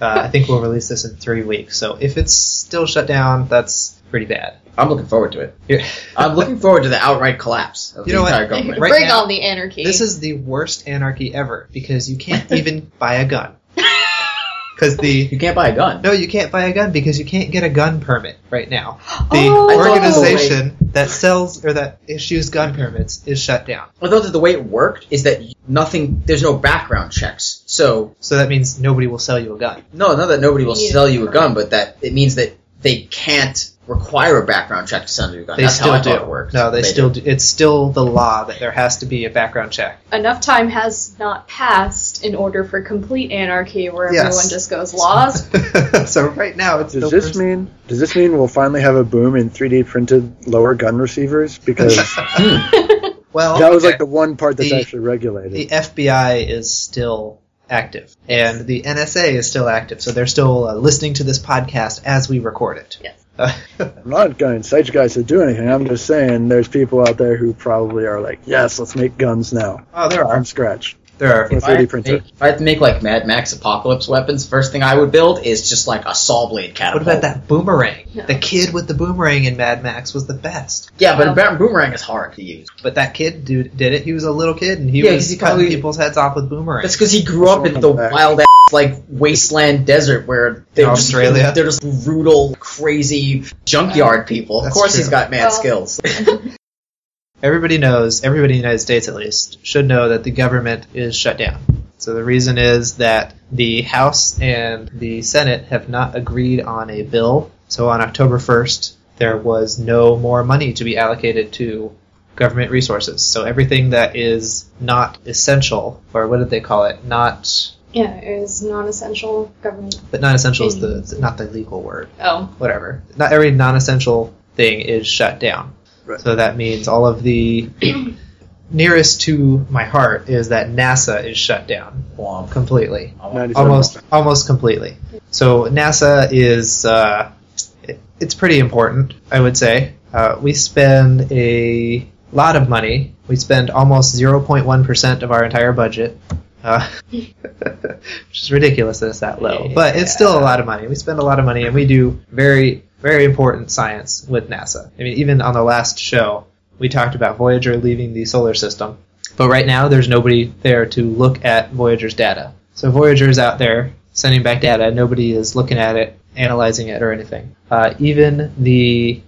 [SPEAKER 1] I think we'll release this in three weeks. So if it's still shut down, that's pretty bad.
[SPEAKER 4] I'm looking forward to it. I'm looking forward to the outright collapse of
[SPEAKER 1] You
[SPEAKER 4] the
[SPEAKER 1] know what?
[SPEAKER 4] government.
[SPEAKER 1] Right
[SPEAKER 2] Bring
[SPEAKER 1] now-
[SPEAKER 2] on the anarchy.
[SPEAKER 1] This is the worst anarchy ever because you can't [laughs] even buy a gun. [laughs] Because the
[SPEAKER 4] You can't buy a gun.
[SPEAKER 1] no, you can't buy a gun because you can't get a gun permit right now. The
[SPEAKER 2] Oh. I the
[SPEAKER 1] organization that sells or that issues gun permits is shut down.
[SPEAKER 4] Although the way it worked is that nothing, there's no background checks. So
[SPEAKER 1] So that means nobody will sell you a gun.
[SPEAKER 4] no, not that nobody will sell you a gun, but that it means that they can't require a background check to send you a gun.
[SPEAKER 1] They
[SPEAKER 4] That's
[SPEAKER 1] still
[SPEAKER 4] how I
[SPEAKER 1] do.
[SPEAKER 4] it worked.
[SPEAKER 1] No, they, still do. It's still the law that there has to be a background check.
[SPEAKER 2] Enough time has not passed in order for complete anarchy where
[SPEAKER 1] Yes.
[SPEAKER 2] everyone just goes laws. [laughs]
[SPEAKER 1] so right now it's
[SPEAKER 3] Does
[SPEAKER 1] the
[SPEAKER 3] this
[SPEAKER 1] worst-
[SPEAKER 3] mean? Does this mean we'll finally have a boom in 3D printed lower gun receivers? Because [laughs]
[SPEAKER 1] well
[SPEAKER 3] that was
[SPEAKER 1] okay.
[SPEAKER 3] like the one part that's
[SPEAKER 1] The-
[SPEAKER 3] actually regulated.
[SPEAKER 1] the FBI is still active and the NSA is still active, so they're still uh, listening to this podcast as we record it.
[SPEAKER 2] Yes.
[SPEAKER 3] I'm not going to incite you guys to do anything. I'm just saying there's people out there who probably are like, yes, let's make guns now
[SPEAKER 1] oh, there are.
[SPEAKER 3] from scratch.
[SPEAKER 1] There are.
[SPEAKER 3] With
[SPEAKER 4] If I,
[SPEAKER 3] 3D
[SPEAKER 4] to
[SPEAKER 3] printer.
[SPEAKER 4] make, if I had to make like Mad Max apocalypse weapons, first thing I would build is just like a saw blade catapult.
[SPEAKER 1] What about that boomerang?
[SPEAKER 2] No.
[SPEAKER 1] The kid with the boomerang in Mad Max was the best.
[SPEAKER 4] Yeah, but a boomerang is hard to use.
[SPEAKER 1] But that kid dude did it. He was a little kid and he
[SPEAKER 4] Yeah, 'cause
[SPEAKER 1] was
[SPEAKER 4] he
[SPEAKER 1] cutting
[SPEAKER 4] probably-
[SPEAKER 1] people's heads off with boomerangs.
[SPEAKER 4] That's because he grew up in the
[SPEAKER 3] back.
[SPEAKER 4] wild ass like wasteland desert where they're
[SPEAKER 1] Australia?
[SPEAKER 4] Just, they're just brutal, crazy junkyard people. Of course,
[SPEAKER 1] true.
[SPEAKER 4] he's got mad
[SPEAKER 2] Well-
[SPEAKER 4] skills. [laughs]
[SPEAKER 1] everybody knows, everybody in the United States at least, should know that the government is shut down. So the reason is that the House and the Senate have not agreed on a bill. So on October 1st, there was no more money to be allocated to government resources. So everything that is not essential, or what did they call it? Not,
[SPEAKER 2] yeah, it is non-essential government.
[SPEAKER 1] but non essential is the, not the legal word.
[SPEAKER 2] Oh,
[SPEAKER 1] whatever. Not every non-essential thing is shut down.
[SPEAKER 3] Right.
[SPEAKER 1] So that means all of the [clears throat] nearest to my heart is that NASA is shut down
[SPEAKER 4] Womp.
[SPEAKER 1] completely,
[SPEAKER 3] 97%.
[SPEAKER 1] almost almost completely. So NASA is uh, it- it's pretty important, I would say. Uh, we spend a lot of money. We spend almost 0.1 percent of our entire budget. Uh, [laughs] which is ridiculous that it's that low, but it's still a lot of money. We spend a lot of money, and we do very, very important science with NASA. I mean, even on the last show, we talked about Voyager leaving the solar system, but right now there's nobody there to look at Voyager's data. So Voyager is out there sending back data. Nobody is looking at it, analyzing it, or anything. Uh, even the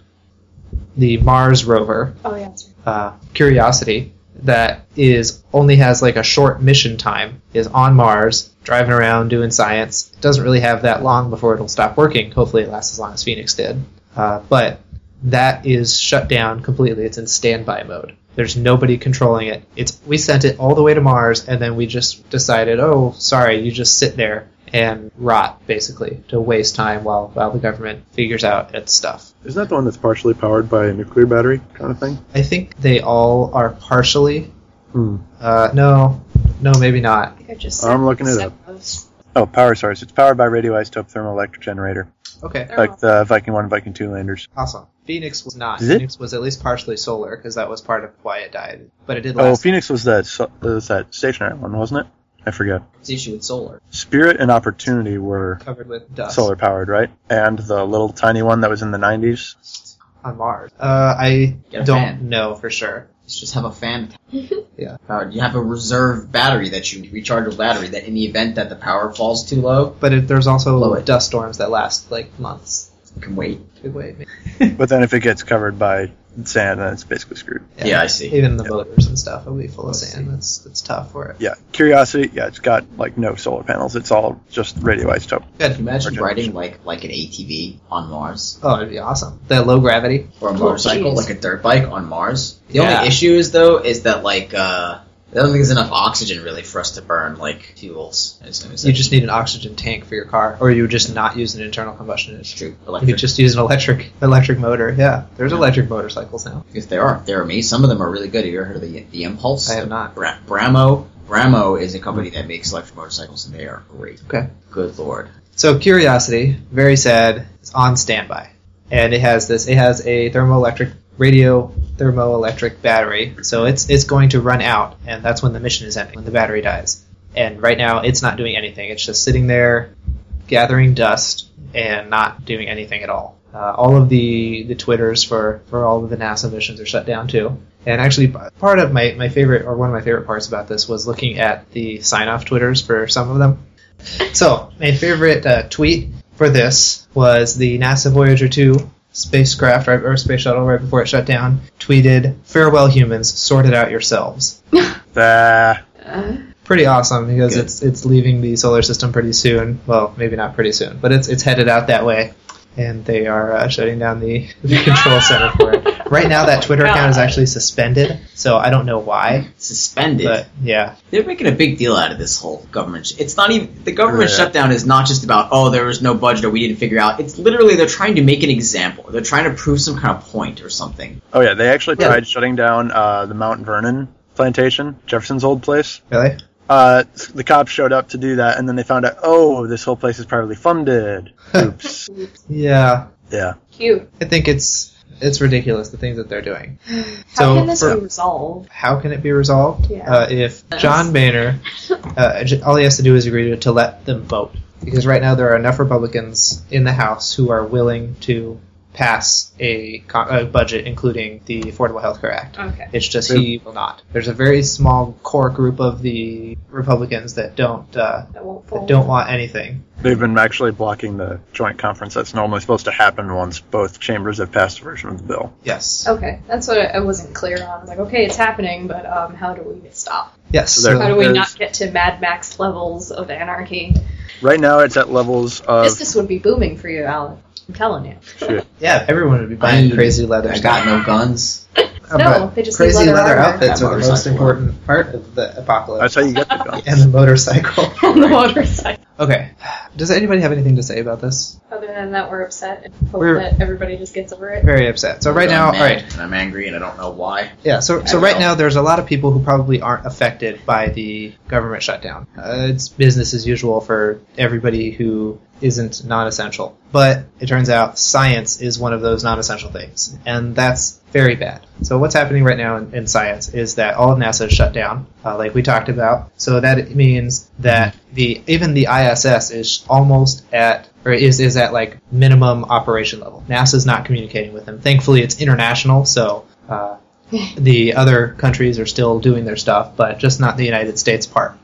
[SPEAKER 1] the Mars rover
[SPEAKER 2] oh yeah. Right.
[SPEAKER 1] uh, Curiosity that is only has like a short mission time is on Mars driving around doing science. It doesn't really have that long before it'll stop working. Hopefully, it lasts as long as Phoenix did. Uh, but that is shut down completely. It's in standby mode. There's nobody controlling it. It's we sent it all the way to Mars, and then we just decided, oh, sorry, you just sit there and rot basically to waste time while while the government figures out its stuff.
[SPEAKER 3] Isn't that the one that's partially powered by a nuclear battery kind of thing?
[SPEAKER 1] I think they all are partially.
[SPEAKER 3] Hmm.
[SPEAKER 1] Uh, no, no, maybe not.
[SPEAKER 2] I think I just
[SPEAKER 3] I'm
[SPEAKER 2] sent-
[SPEAKER 3] looking it up.
[SPEAKER 2] those.
[SPEAKER 3] Oh, power source. It's powered by radioisotope thermoelectric generator,
[SPEAKER 1] Okay,
[SPEAKER 2] They're
[SPEAKER 3] like
[SPEAKER 2] all-
[SPEAKER 3] the Viking One and Viking Two landers.
[SPEAKER 1] awesome. Phoenix was not.
[SPEAKER 3] Is it?
[SPEAKER 1] Phoenix was at least partially solar because that was part of why it died. But it did
[SPEAKER 3] Oh. Phoenix was that so- was that stationary one, wasn't it? I forget.
[SPEAKER 4] It's the issue with solar.
[SPEAKER 3] Spirit and Opportunity were
[SPEAKER 1] covered with dust
[SPEAKER 3] solar powered, right? And the little tiny one that was in the 90s.
[SPEAKER 1] on Mars. Uh, I don't
[SPEAKER 4] fan.
[SPEAKER 1] know for sure.
[SPEAKER 4] Let's just have a fan. [laughs]
[SPEAKER 1] Yeah.
[SPEAKER 4] Powered. You have a reserve battery that you recharge a battery that in the event that the power falls too low,
[SPEAKER 1] But it, there's also
[SPEAKER 4] Blow
[SPEAKER 1] dust storms that last like months.
[SPEAKER 4] you can wait.
[SPEAKER 1] Good way.
[SPEAKER 3] But then if it gets covered by sand, and it's basically screwed.
[SPEAKER 4] Yeah, I see.
[SPEAKER 1] Even the motors and stuff will be full of sand. That's that's tough for it.
[SPEAKER 3] Yeah, Curiosity, yeah, it's got like no solar panels. It's all just radio radioisotope.
[SPEAKER 4] Yeah, can you imagine
[SPEAKER 3] Or
[SPEAKER 4] riding like like an ATV on Mars
[SPEAKER 1] Oh, it'd be awesome. The low gravity.
[SPEAKER 4] or a
[SPEAKER 2] Oh,
[SPEAKER 4] motorcycle,
[SPEAKER 2] jeez.
[SPEAKER 4] like a dirt bike on Mars? The
[SPEAKER 1] Yeah.
[SPEAKER 4] only issue is though is that like uh, I don't think there's enough oxygen really for us to burn like fuels. As as
[SPEAKER 1] You just need an oxygen tank for your car, or you would just not use an internal combustion
[SPEAKER 4] It's
[SPEAKER 1] engine.
[SPEAKER 4] true.
[SPEAKER 1] You
[SPEAKER 4] Electric.
[SPEAKER 1] could just use an electric electric motor. Yeah, there's electric motorcycles now.
[SPEAKER 4] If there are, there are me. Some of them are really good. Have you ever heard of the the Empulse?
[SPEAKER 1] I have not.
[SPEAKER 4] Bra- Brammo. Brammo is a company that makes electric motorcycles, and they are great.
[SPEAKER 1] Okay.
[SPEAKER 4] Good lord.
[SPEAKER 1] So Curiosity, very sad, is on standby, and it has this. It has a thermoelectric radio thermoelectric battery, so it's it's going to run out, and that's when the mission is ending when the battery dies. And right now, it's not doing anything. It's just sitting there, gathering dust and not doing anything at all. Uh, all of the the twitters for for all of the NASA missions are shut down too. And actually, part of my, my favorite, or one of my favorite parts about this was looking at the sign off twitters for some of them. So, my favorite uh, tweet for this was the NASA Voyager 2 spacecraft right, or space shuttle right before it shut down tweeted, "Farewell humans, sort it out yourselves." [laughs]
[SPEAKER 2] Uh,
[SPEAKER 1] Pretty awesome because
[SPEAKER 4] Good.
[SPEAKER 1] it's it's leaving the solar system pretty soon. Well, maybe not pretty soon, but it's it's headed out that way, and they are uh, shutting down the, the control center for it. [laughs] Right now, that Twitter account is actually suspended, so I don't know why.
[SPEAKER 4] Suspended.
[SPEAKER 1] But yeah,
[SPEAKER 4] They're making a big deal out of this whole government. Sh- it's not even the government
[SPEAKER 3] Yeah.
[SPEAKER 4] shutdown is not just about oh there was no budget or we didn't figure out. It's literally they're trying to make an example. They're trying to prove some kind of point or something.
[SPEAKER 3] Oh yeah, they actually
[SPEAKER 1] Yeah.
[SPEAKER 3] tried shutting down uh, the Mount Vernon plantation, Jefferson's old place.
[SPEAKER 1] really.
[SPEAKER 3] Uh, the cops showed up to do that, and then they found out, oh, this whole place is privately funded. [laughs] Oops.
[SPEAKER 1] Yeah,
[SPEAKER 3] yeah.
[SPEAKER 2] cute.
[SPEAKER 1] I think it's it's ridiculous the things that they're doing.
[SPEAKER 2] How
[SPEAKER 1] So
[SPEAKER 2] can this
[SPEAKER 1] for-
[SPEAKER 2] be resolved?
[SPEAKER 1] How can it be resolved?
[SPEAKER 2] Yeah.
[SPEAKER 1] Uh, if John Boehner, uh, all he has to do is agree to, to let them vote. Because right now there are enough Republicans in the House who are willing to pass a, co- a budget including the Affordable Health Care Act.
[SPEAKER 2] Okay.
[SPEAKER 1] It's just he will not. There's a very small core group of the Republicans that don't uh,
[SPEAKER 2] That won't
[SPEAKER 1] that
[SPEAKER 2] fold.
[SPEAKER 1] don't want anything.
[SPEAKER 3] They've been actually blocking the joint conference that's normally supposed to happen once both chambers have passed a version of the bill.
[SPEAKER 1] Yes.
[SPEAKER 2] Okay, that's what I I wasn't clear on. Like, okay, it's happening, but um, how do we stop?
[SPEAKER 1] Yes.
[SPEAKER 3] So there-
[SPEAKER 2] How do we not get to Mad Max levels of anarchy?
[SPEAKER 3] Right now, it's at levels of.
[SPEAKER 2] Business would be booming for you, Alan. I'm telling you.
[SPEAKER 3] Shit. [laughs]
[SPEAKER 1] yeah, everyone would be buying crazy leather
[SPEAKER 4] I
[SPEAKER 1] stuff.
[SPEAKER 4] got no guns.
[SPEAKER 2] No,
[SPEAKER 1] but
[SPEAKER 2] they just
[SPEAKER 1] crazy
[SPEAKER 2] leather
[SPEAKER 1] leather outfits are the most important part of the apocalypse.
[SPEAKER 3] That's how you get the [laughs] gun.
[SPEAKER 1] and the motorcycle. [laughs]
[SPEAKER 2] On the motorcycle.
[SPEAKER 1] Okay. Does anybody have anything to say about this?
[SPEAKER 2] Other than that, we're upset and hope
[SPEAKER 1] We're-
[SPEAKER 2] that everybody just gets over it.
[SPEAKER 1] Very upset. So right
[SPEAKER 4] I'm
[SPEAKER 1] now, all
[SPEAKER 4] mad,
[SPEAKER 1] right.
[SPEAKER 4] and I'm angry, and I don't know why.
[SPEAKER 1] Yeah. So so right
[SPEAKER 4] know.
[SPEAKER 1] now, there's a lot of people who probably aren't affected by the government shutdown. Uh, it's business as usual for everybody who isn't non-essential. But it turns out science is one of those non-essential things, and that's very bad. So what's happening right now in, in science is that all of NASA is shut down, uh, like we talked about. So that means that the even the ISS is almost at or is is at like minimum operation level. NASA's not communicating with them. Thankfully, it's international, so. Uh, [laughs] the other countries are still doing their stuff, but just not the United States part.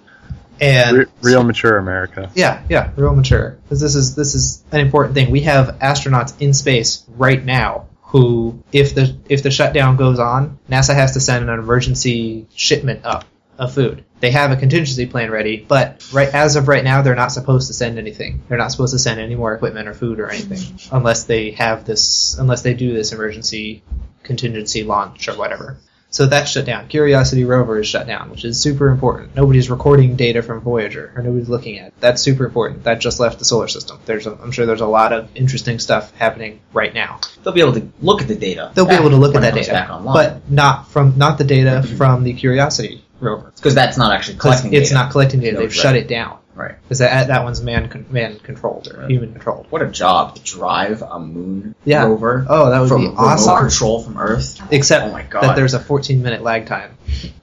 [SPEAKER 1] And
[SPEAKER 3] Re- real mature America.
[SPEAKER 1] yeah, yeah, real mature. Because this is this is an important thing. We have astronauts in space right now who, if the if the shutdown goes on, NASA has to send an emergency shipment up of food. They have a contingency plan ready, but right as of right now, they're not supposed to send anything. They're not supposed to send any more equipment or food or anything unless they have this unless they do this emergency contingency launch or whatever. So that's shut down. Curiosity rover is shut down, which is super important. Nobody's recording data from Voyager, or nobody's looking at it. That's super important. That just left the solar system. There's, a, I'm sure there's a lot of interesting stuff happening right now.
[SPEAKER 4] They'll be able to look at the data.
[SPEAKER 1] They'll be able to look at that data,
[SPEAKER 4] back online.
[SPEAKER 1] but not from not the data mm-hmm. from the Curiosity rover
[SPEAKER 4] because that's not actually collecting.
[SPEAKER 1] it's
[SPEAKER 4] data.
[SPEAKER 1] not collecting data. They've
[SPEAKER 4] right.
[SPEAKER 1] shut it down
[SPEAKER 4] right.
[SPEAKER 1] because that that one's man con- man controlled or
[SPEAKER 4] Right.
[SPEAKER 1] human controlled.
[SPEAKER 4] What a job to drive a moon
[SPEAKER 1] Yeah.
[SPEAKER 4] rover.
[SPEAKER 1] Oh, that would
[SPEAKER 4] from
[SPEAKER 1] be awesome.
[SPEAKER 4] control from Earth.
[SPEAKER 1] Except
[SPEAKER 4] Oh my God.
[SPEAKER 1] that there's a 14 minute lag time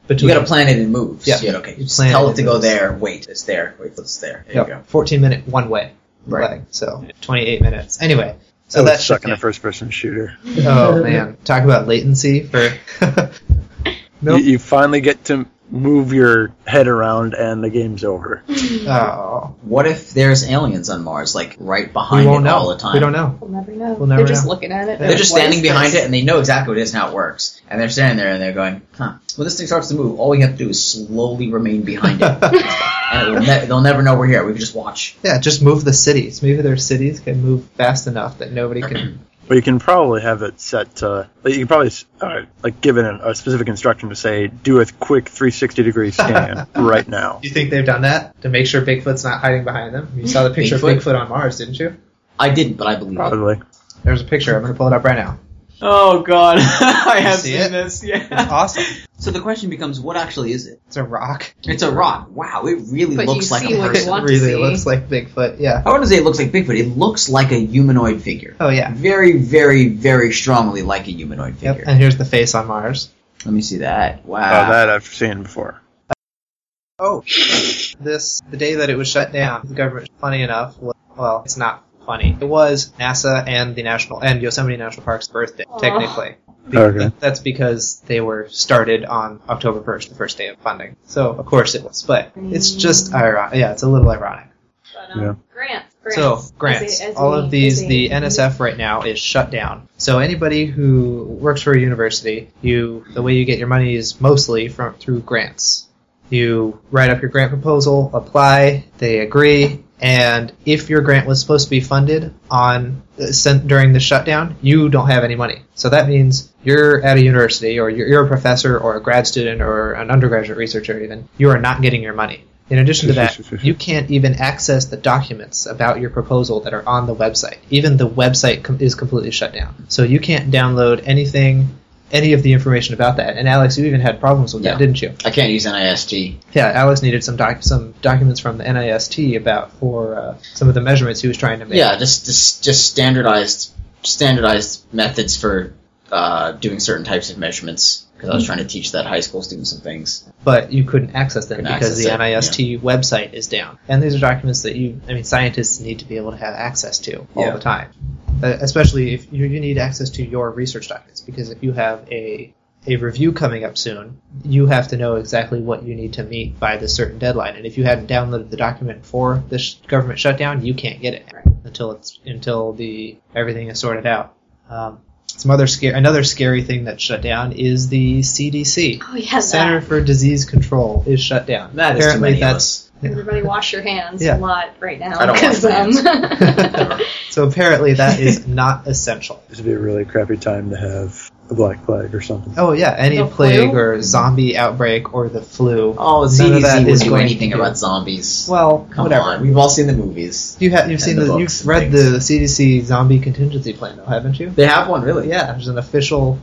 [SPEAKER 1] Between.
[SPEAKER 4] You got to plan it in moves.
[SPEAKER 1] Yeah.
[SPEAKER 4] You gotta, okay.
[SPEAKER 1] You
[SPEAKER 4] Just
[SPEAKER 1] plan
[SPEAKER 4] tell
[SPEAKER 1] it
[SPEAKER 4] it to
[SPEAKER 1] in
[SPEAKER 4] go there. Wait, it's there. Wait, it's there. There
[SPEAKER 1] Yep,
[SPEAKER 4] you go.
[SPEAKER 1] 14 minute one way
[SPEAKER 4] Right.
[SPEAKER 1] lag. So 28 minutes. Anyway, so oh,
[SPEAKER 3] So
[SPEAKER 1] that's
[SPEAKER 3] that's stuck in a first person shooter.
[SPEAKER 1] Oh man, talk about latency for.
[SPEAKER 3] You, [laughs] you finally get to move your head around and the game's over. Hmm.
[SPEAKER 1] Oh,
[SPEAKER 4] What if there's aliens on Mars, like right behind
[SPEAKER 1] won't
[SPEAKER 4] it
[SPEAKER 1] know.
[SPEAKER 4] all the time?
[SPEAKER 1] We don't know.
[SPEAKER 2] We'll never know.
[SPEAKER 1] We'll never
[SPEAKER 2] They're just
[SPEAKER 1] know.
[SPEAKER 2] looking at it.
[SPEAKER 4] They're just standing behind
[SPEAKER 2] this?
[SPEAKER 4] it and they know exactly what it is and how it works. And they're standing there and they're going, huh. When this thing starts to move, all we have to do is slowly remain behind it. [laughs] and it ne- they'll never know we're here. We can just watch.
[SPEAKER 1] Yeah, just move the cities. Maybe their cities can move fast enough that nobody can. [clears throat]
[SPEAKER 3] But you can probably have it set to. Like you can probably uh, like give it a, a specific instruction to say, do a quick 360 degree [laughs] scan right now.
[SPEAKER 1] Do you think they've done that to make sure Bigfoot's not hiding behind them? You saw the picture
[SPEAKER 4] Bigfoot?
[SPEAKER 1] of Bigfoot on Mars, didn't you?
[SPEAKER 4] I didn't, but I believe it.
[SPEAKER 3] Probably.
[SPEAKER 1] There's a picture. I'm going to pull it up right now.
[SPEAKER 7] Oh god, [laughs] I have
[SPEAKER 1] see
[SPEAKER 7] seen
[SPEAKER 1] it?
[SPEAKER 7] this.
[SPEAKER 1] It's
[SPEAKER 7] Yeah.
[SPEAKER 1] awesome. [laughs]
[SPEAKER 4] So the question becomes, what actually is it?
[SPEAKER 1] It's a rock.
[SPEAKER 4] It's a rock. Wow, it really
[SPEAKER 2] But
[SPEAKER 4] looks
[SPEAKER 2] you
[SPEAKER 4] like
[SPEAKER 2] see
[SPEAKER 4] a
[SPEAKER 2] what you
[SPEAKER 4] person.
[SPEAKER 2] want.
[SPEAKER 1] It really
[SPEAKER 2] see.
[SPEAKER 1] looks like Bigfoot. Yeah.
[SPEAKER 4] I wouldn't say it looks like Bigfoot. It looks like a humanoid figure.
[SPEAKER 1] Oh yeah.
[SPEAKER 4] Very, very, very strongly like a humanoid
[SPEAKER 1] Yep.
[SPEAKER 4] figure.
[SPEAKER 1] And here's the face on Mars.
[SPEAKER 4] Let me see that. Wow.
[SPEAKER 3] Uh, that I've seen before.
[SPEAKER 1] Oh, this the day that it was shut down. The government, funny enough, was, well, it's not funny. It was NASA and the national and Yosemite National Park's birthday,
[SPEAKER 2] Aw.
[SPEAKER 1] technically. [laughs]
[SPEAKER 3] Okay.
[SPEAKER 1] That's because they were started on October 1st, the first day of funding. So of course it was, but it's just ironic. Yeah, it's a little ironic.
[SPEAKER 2] But, um,
[SPEAKER 3] Yeah.
[SPEAKER 2] Grants.
[SPEAKER 1] So
[SPEAKER 2] grants.
[SPEAKER 1] grants,
[SPEAKER 2] As a- as
[SPEAKER 1] all
[SPEAKER 2] a-
[SPEAKER 1] of these,
[SPEAKER 2] as a-
[SPEAKER 1] the NSF right now is shut down. So anybody who works for a university, you the way you get your money is mostly from through grants. You write up your grant proposal, apply, they agree, and if your grant was supposed to be funded on uh, sent during the shutdown, you don't have any money. So that means you're at a university, or you're, you're a professor, or a grad student, or an undergraduate researcher, even you are not getting your money. In addition to that, [laughs] you can't even access the documents about your proposal that are on the website. Even the website com- is completely shut down. So you can't download anything, any of the information about that. And Alex, you even had problems with
[SPEAKER 4] Yeah.
[SPEAKER 1] that, didn't you?
[SPEAKER 4] I can't use NIST.
[SPEAKER 1] Yeah, Alex needed some doc- some documents from the NIST about for uh, some of the measurements he was trying to make.
[SPEAKER 4] Yeah, just just just standardized standardized methods for uh, doing certain types of measurements. Because I was trying to teach that high school student some things.
[SPEAKER 1] but you couldn't access them
[SPEAKER 4] Couldn't
[SPEAKER 1] because
[SPEAKER 4] access
[SPEAKER 1] the
[SPEAKER 4] it,
[SPEAKER 1] NIST website is down. And these are documents that you, I mean, scientists need to be able to have access to all
[SPEAKER 4] Yeah.
[SPEAKER 1] the time. Uh, especially if you, you need access to your research documents, because if you have a a review coming up soon, you have to know exactly what you need to meet by this certain deadline. And if you hadn't downloaded the document for this government shutdown, you can't get it until it's until the everything is sorted out. Um, some other scare, another scary thing that's shut down is the CDC.
[SPEAKER 2] Oh yeah,
[SPEAKER 1] Center
[SPEAKER 2] that.
[SPEAKER 1] for Disease Control is shut down.
[SPEAKER 4] That is too
[SPEAKER 1] Apparently
[SPEAKER 4] many of
[SPEAKER 1] that's
[SPEAKER 4] us. [laughs]
[SPEAKER 2] Everybody wash your hands
[SPEAKER 1] Yeah.
[SPEAKER 2] a lot right now.
[SPEAKER 4] I don't wash
[SPEAKER 2] 'cause,
[SPEAKER 4] my hands.
[SPEAKER 2] um, [laughs] [laughs]
[SPEAKER 1] so apparently that is not essential.
[SPEAKER 3] This would be a really crappy time to have the Black Plague or something.
[SPEAKER 1] Oh yeah, any
[SPEAKER 2] The
[SPEAKER 1] plague
[SPEAKER 2] flu?
[SPEAKER 1] or zombie outbreak or the flu.
[SPEAKER 4] Oh,
[SPEAKER 1] None of that
[SPEAKER 4] CDC
[SPEAKER 1] is
[SPEAKER 4] would do
[SPEAKER 1] going
[SPEAKER 4] anything
[SPEAKER 1] to do-
[SPEAKER 4] about zombies.
[SPEAKER 1] Well,
[SPEAKER 4] Come
[SPEAKER 1] whatever.
[SPEAKER 4] on, we've all seen the movies.
[SPEAKER 1] You have you've seen
[SPEAKER 4] the
[SPEAKER 1] the, you've read
[SPEAKER 4] things.
[SPEAKER 1] the CDC zombie contingency plan though, haven't you?
[SPEAKER 4] They have one, really.
[SPEAKER 1] Yeah, there's an official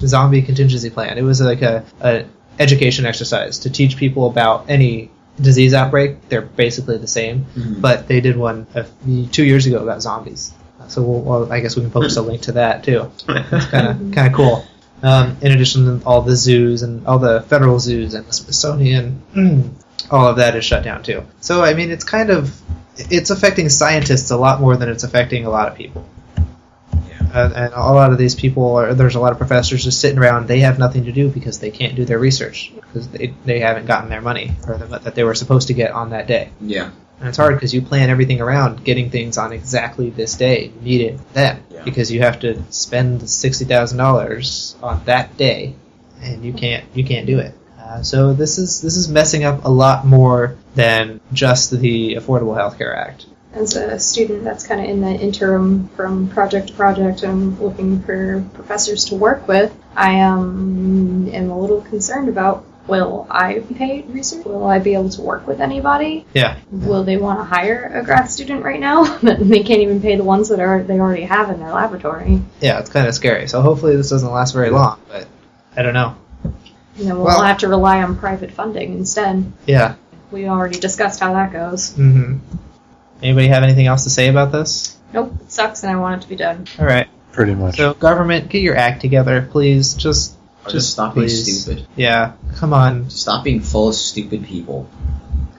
[SPEAKER 1] zombie contingency plan. It was like a, a education exercise to teach people about any disease outbreak. They're basically the same,
[SPEAKER 4] Mhm.
[SPEAKER 1] but they did one a few, two years ago about zombies. So we'll, well, I guess we can post a link to that too. [laughs] It's kind of kind of cool. Um, in addition to all the zoos and all the federal zoos and the Smithsonian, [clears throat] all of that is shut down too. So I mean, it's kind of it's affecting scientists a lot more than it's affecting a lot of people. Uh, and a lot of these people are there's a lot of professors just sitting around. They have nothing to do because they can't do their research because they, they haven't gotten their money or the, that they were supposed to get on that day.
[SPEAKER 4] Yeah.
[SPEAKER 1] And it's hard because you plan everything around getting things on exactly this day. You need it then
[SPEAKER 4] Yeah.
[SPEAKER 1] because you have to spend sixty thousand dollars on that day, and you can't you can't do it. Uh, so this is this is messing up a lot more than just the Affordable Health Care Act.
[SPEAKER 2] As a student that's kind of in the interim from project to project, I'm looking for professors to work with, I um, am a little concerned about will I be paid research? Will I be able to work with anybody?
[SPEAKER 1] Yeah.
[SPEAKER 2] Will they want to hire a grad student right now? [laughs] they can't even pay the ones that are they already have in their laboratory.
[SPEAKER 1] Yeah, it's kind of scary. So hopefully this doesn't last very long, but I don't know.
[SPEAKER 2] You know, we'll
[SPEAKER 1] Well-
[SPEAKER 2] have to rely on private funding instead.
[SPEAKER 1] Yeah.
[SPEAKER 2] We already discussed how that goes.
[SPEAKER 1] hmm Anybody have anything else to say about this?
[SPEAKER 2] Nope, it sucks, and I want it to be done.
[SPEAKER 1] All right.
[SPEAKER 3] Pretty much.
[SPEAKER 1] So government, get your act together, please. Just,
[SPEAKER 4] Or just stop being stupid.
[SPEAKER 1] Yeah. Come on.
[SPEAKER 4] Stop being full of stupid people.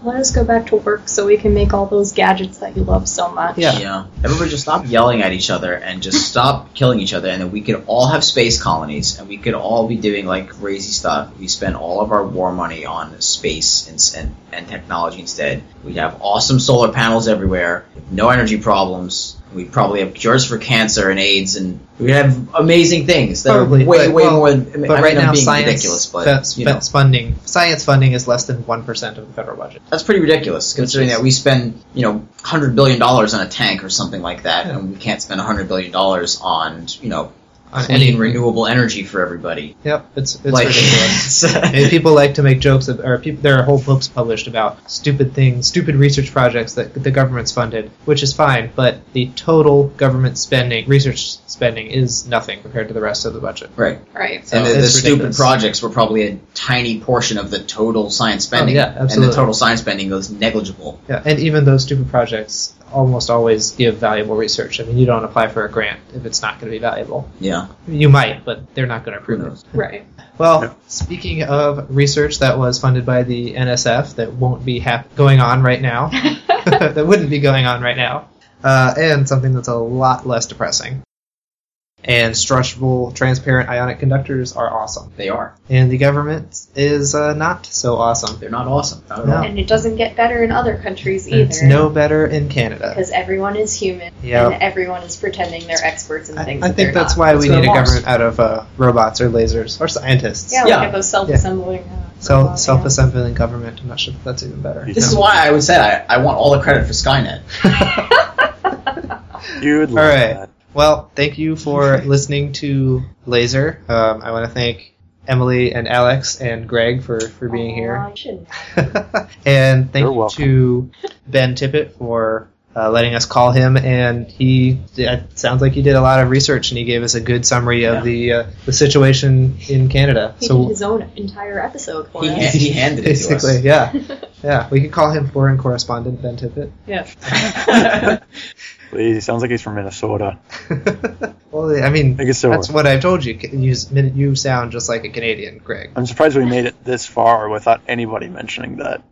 [SPEAKER 2] Let us go back to work so we can make all those gadgets that you love so much.
[SPEAKER 1] Yeah.
[SPEAKER 4] Yeah. Everybody just stop yelling at each other and just stop killing each other, and then we could all have space colonies, and we could all be doing like crazy stuff. We spend all of our war money on space and, and, and technology instead. We'd have awesome solar panels everywhere, no energy problems. We'd probably have cures for cancer and AIDS, and we'd have amazing things that
[SPEAKER 1] Probably,
[SPEAKER 4] are way,
[SPEAKER 1] but-
[SPEAKER 4] way
[SPEAKER 1] well,
[SPEAKER 4] more. I
[SPEAKER 1] But
[SPEAKER 4] mean,
[SPEAKER 1] right now,
[SPEAKER 4] being
[SPEAKER 1] science
[SPEAKER 4] ridiculous, but
[SPEAKER 1] fe-
[SPEAKER 4] you know,
[SPEAKER 1] funding science funding is less than one percent of the federal budget.
[SPEAKER 4] that's pretty ridiculous considering that we spend you know hundred billion dollars on a tank or something like that,
[SPEAKER 1] Yeah.
[SPEAKER 4] and we can't spend hundred billion dollars on you know
[SPEAKER 1] On
[SPEAKER 4] clean
[SPEAKER 1] any
[SPEAKER 4] renewable energy for everybody.
[SPEAKER 1] Yep, it's it's
[SPEAKER 4] like,
[SPEAKER 1] ridiculous. [laughs] And people like to make jokes, of, or people, there are whole books published about stupid things, stupid research projects that the government's funded, which is fine, but the total government spending, research spending, is nothing compared to the rest of the budget.
[SPEAKER 4] right.
[SPEAKER 2] Right.
[SPEAKER 1] So
[SPEAKER 4] and the, the stupid projects were probably a tiny portion of the total science oh, spending.
[SPEAKER 1] Oh, yeah, absolutely.
[SPEAKER 4] And the total science spending was negligible.
[SPEAKER 1] Yeah, and even those stupid projects almost always give valuable research. I mean, you don't apply for a grant if it's not going to be valuable.
[SPEAKER 4] Yeah.
[SPEAKER 1] You might, but they're not going to approve
[SPEAKER 4] Who
[SPEAKER 1] it.
[SPEAKER 2] Right.
[SPEAKER 1] Well,
[SPEAKER 3] Yeah.
[SPEAKER 1] speaking of research that was funded by the NSF that won't be hap- going on right now, [laughs] [laughs] that wouldn't be going on right now, uh, and something that's a lot less depressing. And stretchable, transparent ionic conductors are awesome.
[SPEAKER 4] They are.
[SPEAKER 1] And the government is uh, not so awesome.
[SPEAKER 4] They're not awesome. Not
[SPEAKER 1] No.
[SPEAKER 2] And it doesn't get better in other countries either.
[SPEAKER 1] It's no better in Canada.
[SPEAKER 2] because everyone is human
[SPEAKER 1] Yep.
[SPEAKER 2] and everyone is pretending they're experts in things.
[SPEAKER 1] I
[SPEAKER 2] that
[SPEAKER 1] think that's
[SPEAKER 2] not.
[SPEAKER 1] why
[SPEAKER 4] Let's
[SPEAKER 1] we need a government out of uh, robots or lasers or scientists.
[SPEAKER 2] Yeah,
[SPEAKER 4] Yeah.
[SPEAKER 2] like those self-assembling. Uh,
[SPEAKER 1] Self self-assembling government. I'm not sure if that's even better.
[SPEAKER 4] This is why I would say I, I want all the credit for Skynet. [laughs]
[SPEAKER 3] You'd
[SPEAKER 1] All
[SPEAKER 3] love
[SPEAKER 1] right.
[SPEAKER 3] that.
[SPEAKER 1] Well, thank you for [laughs] listening to Laser. Um, I want to thank Emily and Alex and Greg for, for being here. [laughs] And thank
[SPEAKER 3] You're
[SPEAKER 1] you
[SPEAKER 3] welcome.
[SPEAKER 1] to Ben Tippett for uh, letting us call him. And he it sounds like he did a lot of research and he gave us a good summary of
[SPEAKER 4] Yeah.
[SPEAKER 1] the uh, the situation in Canada.
[SPEAKER 2] He
[SPEAKER 1] so
[SPEAKER 2] did his own entire episode for
[SPEAKER 4] He,
[SPEAKER 2] us. [laughs]
[SPEAKER 4] he handed it to
[SPEAKER 1] basically,
[SPEAKER 4] us.
[SPEAKER 1] yeah, yeah, we could call him foreign correspondent Ben Tippett.
[SPEAKER 2] yeah.
[SPEAKER 3] Please, he sounds like he's from Minnesota. [laughs]
[SPEAKER 1] well, I mean,
[SPEAKER 3] so.
[SPEAKER 1] that's what I've told you. You, you sound just like a Canadian, Greg.
[SPEAKER 3] I'm surprised we made it this far without anybody mentioning that.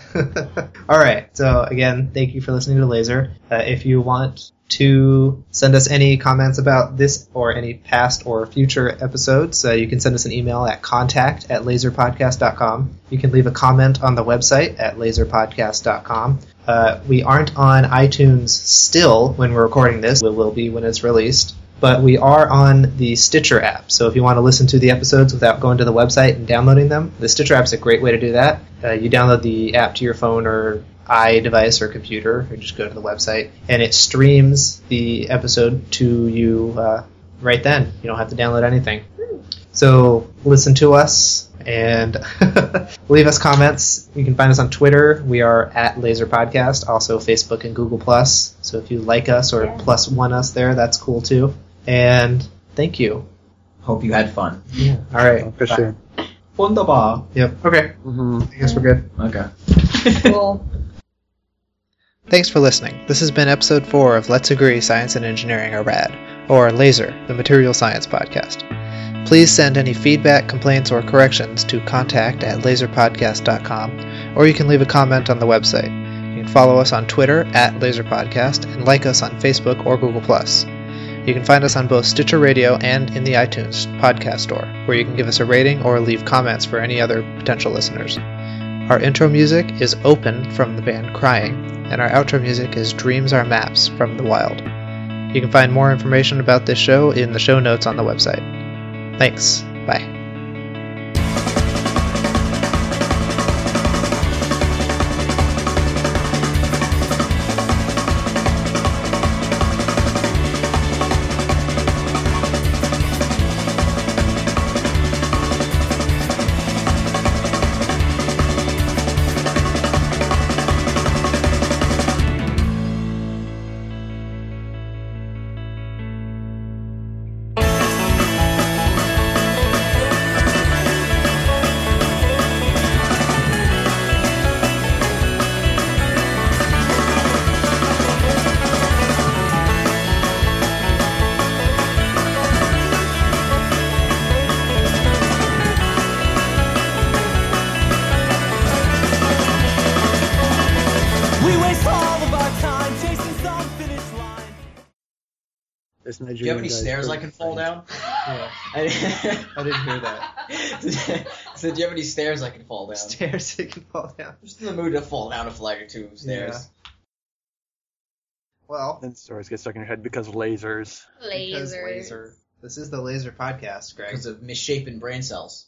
[SPEAKER 3] [laughs]
[SPEAKER 1] All right. So again, thank you for listening to Laser. Uh, if you want to send us any comments about this or any past or future episodes, uh, you can send us an email at contact at laserpodcast.com. You can leave a comment on the website at laserpodcast.com. Uh, we aren't on iTunes still when we're recording this. We will be when it's released. But we are on the Stitcher app. So if you want to listen to the episodes without going to the website and downloading them, the Stitcher app is a great way to do that. Uh, you download the app to your phone or iDevice or computer, or just go to the website, and it streams the episode to you uh, right then. You don't have to download anything. So listen to us and [laughs] leave us comments. You can find us on Twitter. We are at Laser Podcast, also Facebook and Google Plus. So if you like us or
[SPEAKER 2] Yeah.
[SPEAKER 1] plus one us there, that's cool too. And thank you.
[SPEAKER 4] Hope you had fun.
[SPEAKER 1] Yeah. All right.
[SPEAKER 3] For
[SPEAKER 1] Bye.
[SPEAKER 3] sure.
[SPEAKER 4] Wunderbar.
[SPEAKER 1] Yep. Okay.
[SPEAKER 3] hmm
[SPEAKER 1] I guess we're good.
[SPEAKER 4] Okay.
[SPEAKER 2] Cool. [laughs]
[SPEAKER 1] Thanks for listening. This has been episode 4 of Let's Agree Science and Engineering are Rad, or LASER, the Material Science Podcast. Please send any feedback, complaints, or corrections to contact at laserpodcast.com, or you can leave a comment on the website. You can follow us on Twitter at LaserPodcast and like us on Facebook or Google+. You can find us on both Stitcher Radio and in the iTunes podcast store, where you can give us a rating or leave comments for any other potential listeners. Our intro music is Open from the band Crying, and our outro music is Dreams Are Maps from The Wild. You can find more information about this show in the show notes on the website. Thanks. Bye.
[SPEAKER 4] I I
[SPEAKER 1] didn't hear that. [laughs]
[SPEAKER 4] so do you have any stairs I can fall down?
[SPEAKER 1] Stairs that can fall down.
[SPEAKER 4] Just in the mood to fall down a flight or two of stairs. Yeah.
[SPEAKER 1] Well,
[SPEAKER 3] Then stories get stuck in your head because of lasers.
[SPEAKER 1] because
[SPEAKER 2] Lasers.
[SPEAKER 1] laser. This is the laser podcast, Greg.
[SPEAKER 4] Because of misshapen brain cells.